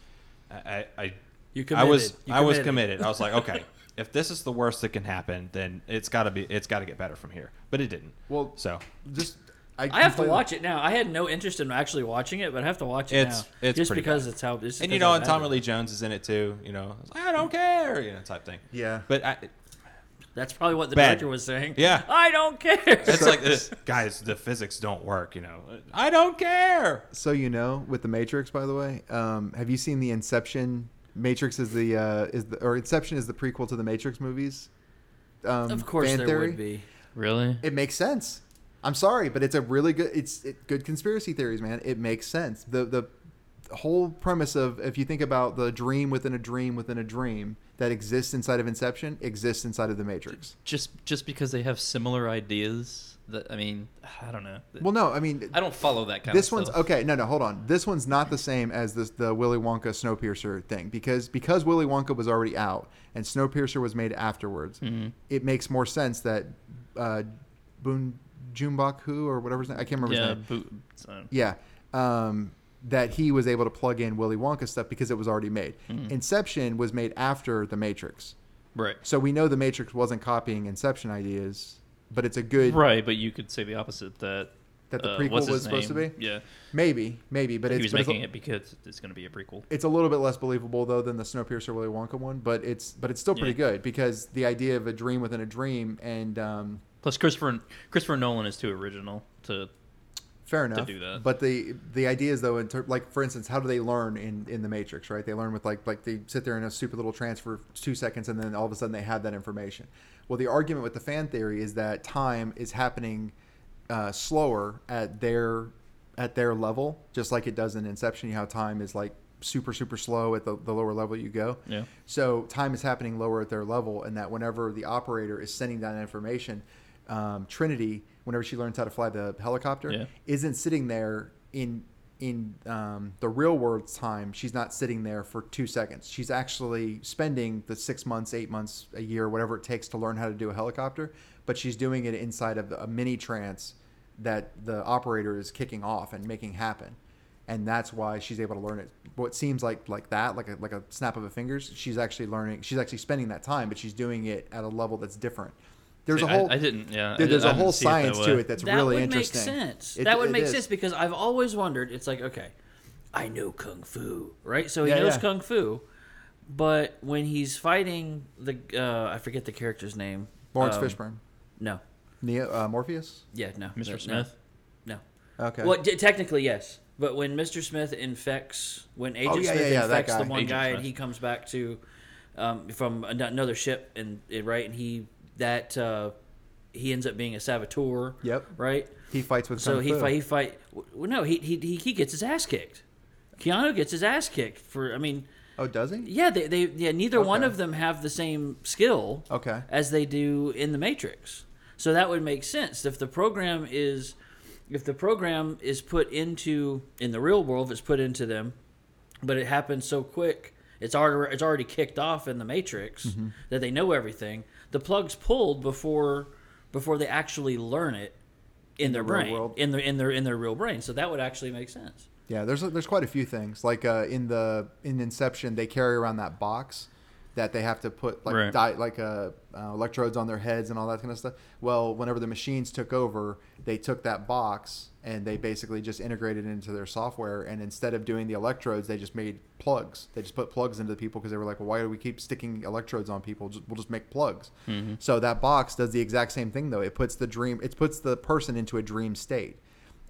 I I, I, You I was You I was committed. committed. I was like, okay, if this is the worst that can happen, then it's got to be it's got to get better from here. But it didn't. Well, So just I have to watch it now. I had no interest in actually watching it, but I have to watch it It's- now. it's just because bad. it's how. Just and you know, and bad Tommy Lee. Jones is in it too. You know, I, like, I don't care, you know, type thing. Yeah. But I, That's probably what the Bad. director was saying. Yeah. I don't care. It's like this, guys. The physics don't work. You know, I don't care. So you know, with the Matrix, by the way, um, have you seen the Inception? Matrix is the uh, is the or Inception is the prequel to the Matrix movies. um, Of course, fan there theory. would be. Really? It makes sense. I'm sorry, but it's a really good. It's it, good conspiracy theories, man. It makes sense. The the whole premise of if you think about the dream within a dream within a dream that exists inside of Inception exists inside of the Matrix. Just just because they have similar ideas that I mean, I don't know. Well, no, I mean I don't follow that kind this one's stuff. okay. No, no, hold on. This one's not the same as this the Willy Wonka Snowpiercer thing because because Willy Wonka was already out and Snowpiercer was made afterwards. Mm-hmm. It makes more sense that uh, Boon Junbok Hu or whatever his name I can't remember his name. boot, so- Yeah. Um, that he was able to plug in Willy Wonka stuff because it was already made. Mm-hmm. Inception was made after The Matrix. right. So we know The Matrix wasn't copying Inception ideas, but it's a good Right, but you could say the opposite that that the uh, prequel was supposed to be. Yeah, Maybe, maybe, but he it's was but it's making it because it's going to be a prequel. it's a little bit less believable though than the Snowpiercer Willy Wonka one, but it's but it's still pretty Yeah. good because the idea of a dream within a dream and um, Plus, Christopher Christopher Nolan is too original to. Fair enough. do that. But the the idea is though, in ter- like for instance, how do they learn in in the Matrix? Right, they learn with like like they sit there in a stupid little trance for two seconds and then all of a sudden they have that information. Well, the argument with the fan theory is that time is happening uh, slower at their at their level, just like it does in Inception. You how time is like super super slow at the, the lower level you go. Yeah. So time is happening lower at their level, and that whenever the operator is sending that information, um, Trinity, whenever she learns how to fly the helicopter, Yeah. isn't sitting there in in um, the real world time. She's not sitting there for two seconds. She's actually spending the six months, eight months, a year, whatever it takes to learn how to do a helicopter. But she's doing it inside of a mini trance that the operator is kicking off and making happen and that's why she's able to learn it. What seems like like that, like a like a snap of a fingers, she's actually learning. She's actually spending that time, but she's doing it at a level that's different. There's See, a whole I, I didn't. Yeah. dude, I there's didn't- a I didn't whole see it science to it that's that really would interesting. make sense. It- that would it make is. sense because I've always wondered. It's like okay, I know kung fu, right? So he Yeah, knows yeah. kung fu, but when he's fighting the uh, I forget the character's name. Laurence Um, Fishburne, No. Neo, uh, Morpheus. Yeah. No. Mr. no, Smith. No. Okay. Well, t- technically yes, but when Mr. Smith infects, when Agent Oh, yeah, Smith yeah, yeah, infects the one Agent guy, Smith. and he comes back to um, from another ship, and and, right, and he that uh, he ends up being a saboteur. Yep. Right. He fights with So Kung he Fu. fight. He fight. Well, no, he, he he he gets his ass kicked. Keanu gets his ass kicked for. I mean, Oh, does he? yeah, they, they yeah. Neither one of them have the same skill Okay. as they do in the Matrix. So that would make sense if the program is if the program is put into in the real world, it's put into them, but it happens so quick. It's already it's already kicked off in the Matrix Mm-hmm. that they know everything. The plug's pulled before before they actually learn it in, their the brain world. in their in their in their real brain. So that would actually make sense. Yeah, there's there's quite a few things. Like uh, in the in Inception, they carry around that box that they have to put like Right. di- like uh, uh, electrodes on their heads and all that kind of stuff. Well, whenever the machines took over, they took that box and they basically just integrated it into their software. And instead of doing the electrodes, they just made plugs. They just put plugs into the people because they were like, well, why do we keep sticking electrodes on people? Just, we'll just make plugs. So that box does the exact same thing though. It puts the dream. It puts the person into a dream state.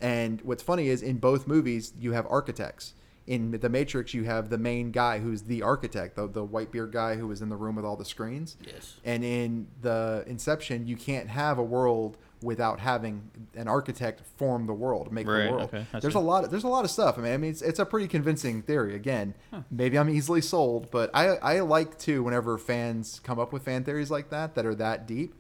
And what's funny is in both movies you have architects. In the Matrix, you have the main guy who's the architect, the, the white beard guy who was in the room with all the screens. Yes. And in the Inception, you can't have a world without having an architect form the world, make Right, the world. okay, there's see. a lot. There's a lot of stuff. I mean, I mean, it's, it's a pretty convincing theory. Again, maybe I'm easily sold, but I I like to whenever fans come up with fan theories like that that are that deep,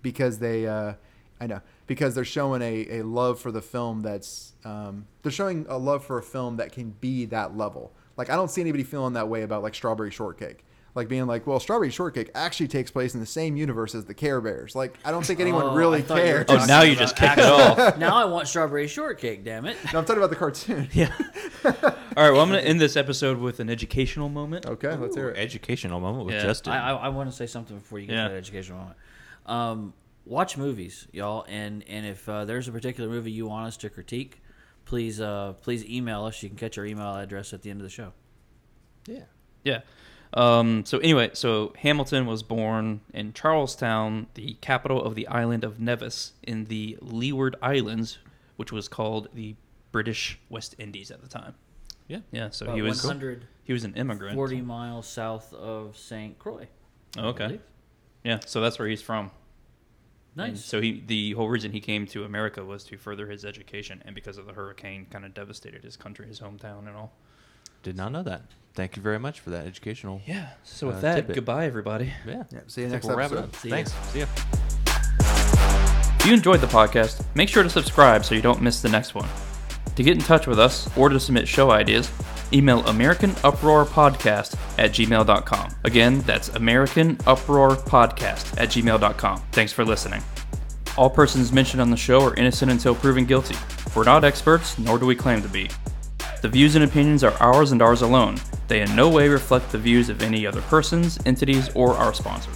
because they uh, I know because they're showing a, a love for the film that's um, they're showing a love for a film that can be that level. Like I don't see anybody feeling that way about like Strawberry Shortcake. Like being like, well, Strawberry Shortcake actually takes place in the same universe as the Care Bears. Like I don't think anyone Oh, really I thought you were cares. Oh, now you just kicked it off. now I want strawberry shortcake. Damn it! No, I'm talking about the cartoon. Yeah. All right. Well, I'm going to end this episode with an educational moment. Okay, let's hear it. Educational moment with Yeah. Justin. I, I, I want to say something before you get Yeah. to that educational moment. Um, watch movies, y'all, and and if uh, there's a particular movie you want us to critique, please uh, please email us. You can catch our email address at the end of the show. Yeah. Yeah. Um, so anyway, so Hamilton was born in Charlestown, the capital of the island of Nevis in the Leeward Islands, which was called the British West Indies at the time. yeah. Yeah. So About he was he was an immigrant. forty miles south of St. Croix. I Okay. Yeah, so that's where he's from. And Nice. so he, the whole reason he came to America was to further his education, and because of the hurricane, kind of devastated his country, his hometown, and all. Did not know that. Thank you very much for that educational. Yeah. So with Uh, that, tidbit. goodbye, everybody. Yeah. Yeah, see you I next we'll wrap it episode. up. See ya. Thanks. See ya. If you enjoyed the podcast, make sure to subscribe so you don't miss the next one. To get in touch with us or to submit show ideas, email AmericanUproarPodcast at gmail.com. Again, that's AmericanUproarPodcast at gmail.com. Thanks for listening. All persons mentioned on the show are innocent until proven guilty. We're not experts, nor do we claim to be. The views and opinions are ours and ours alone. They in no way reflect the views of any other persons, entities, or our sponsors.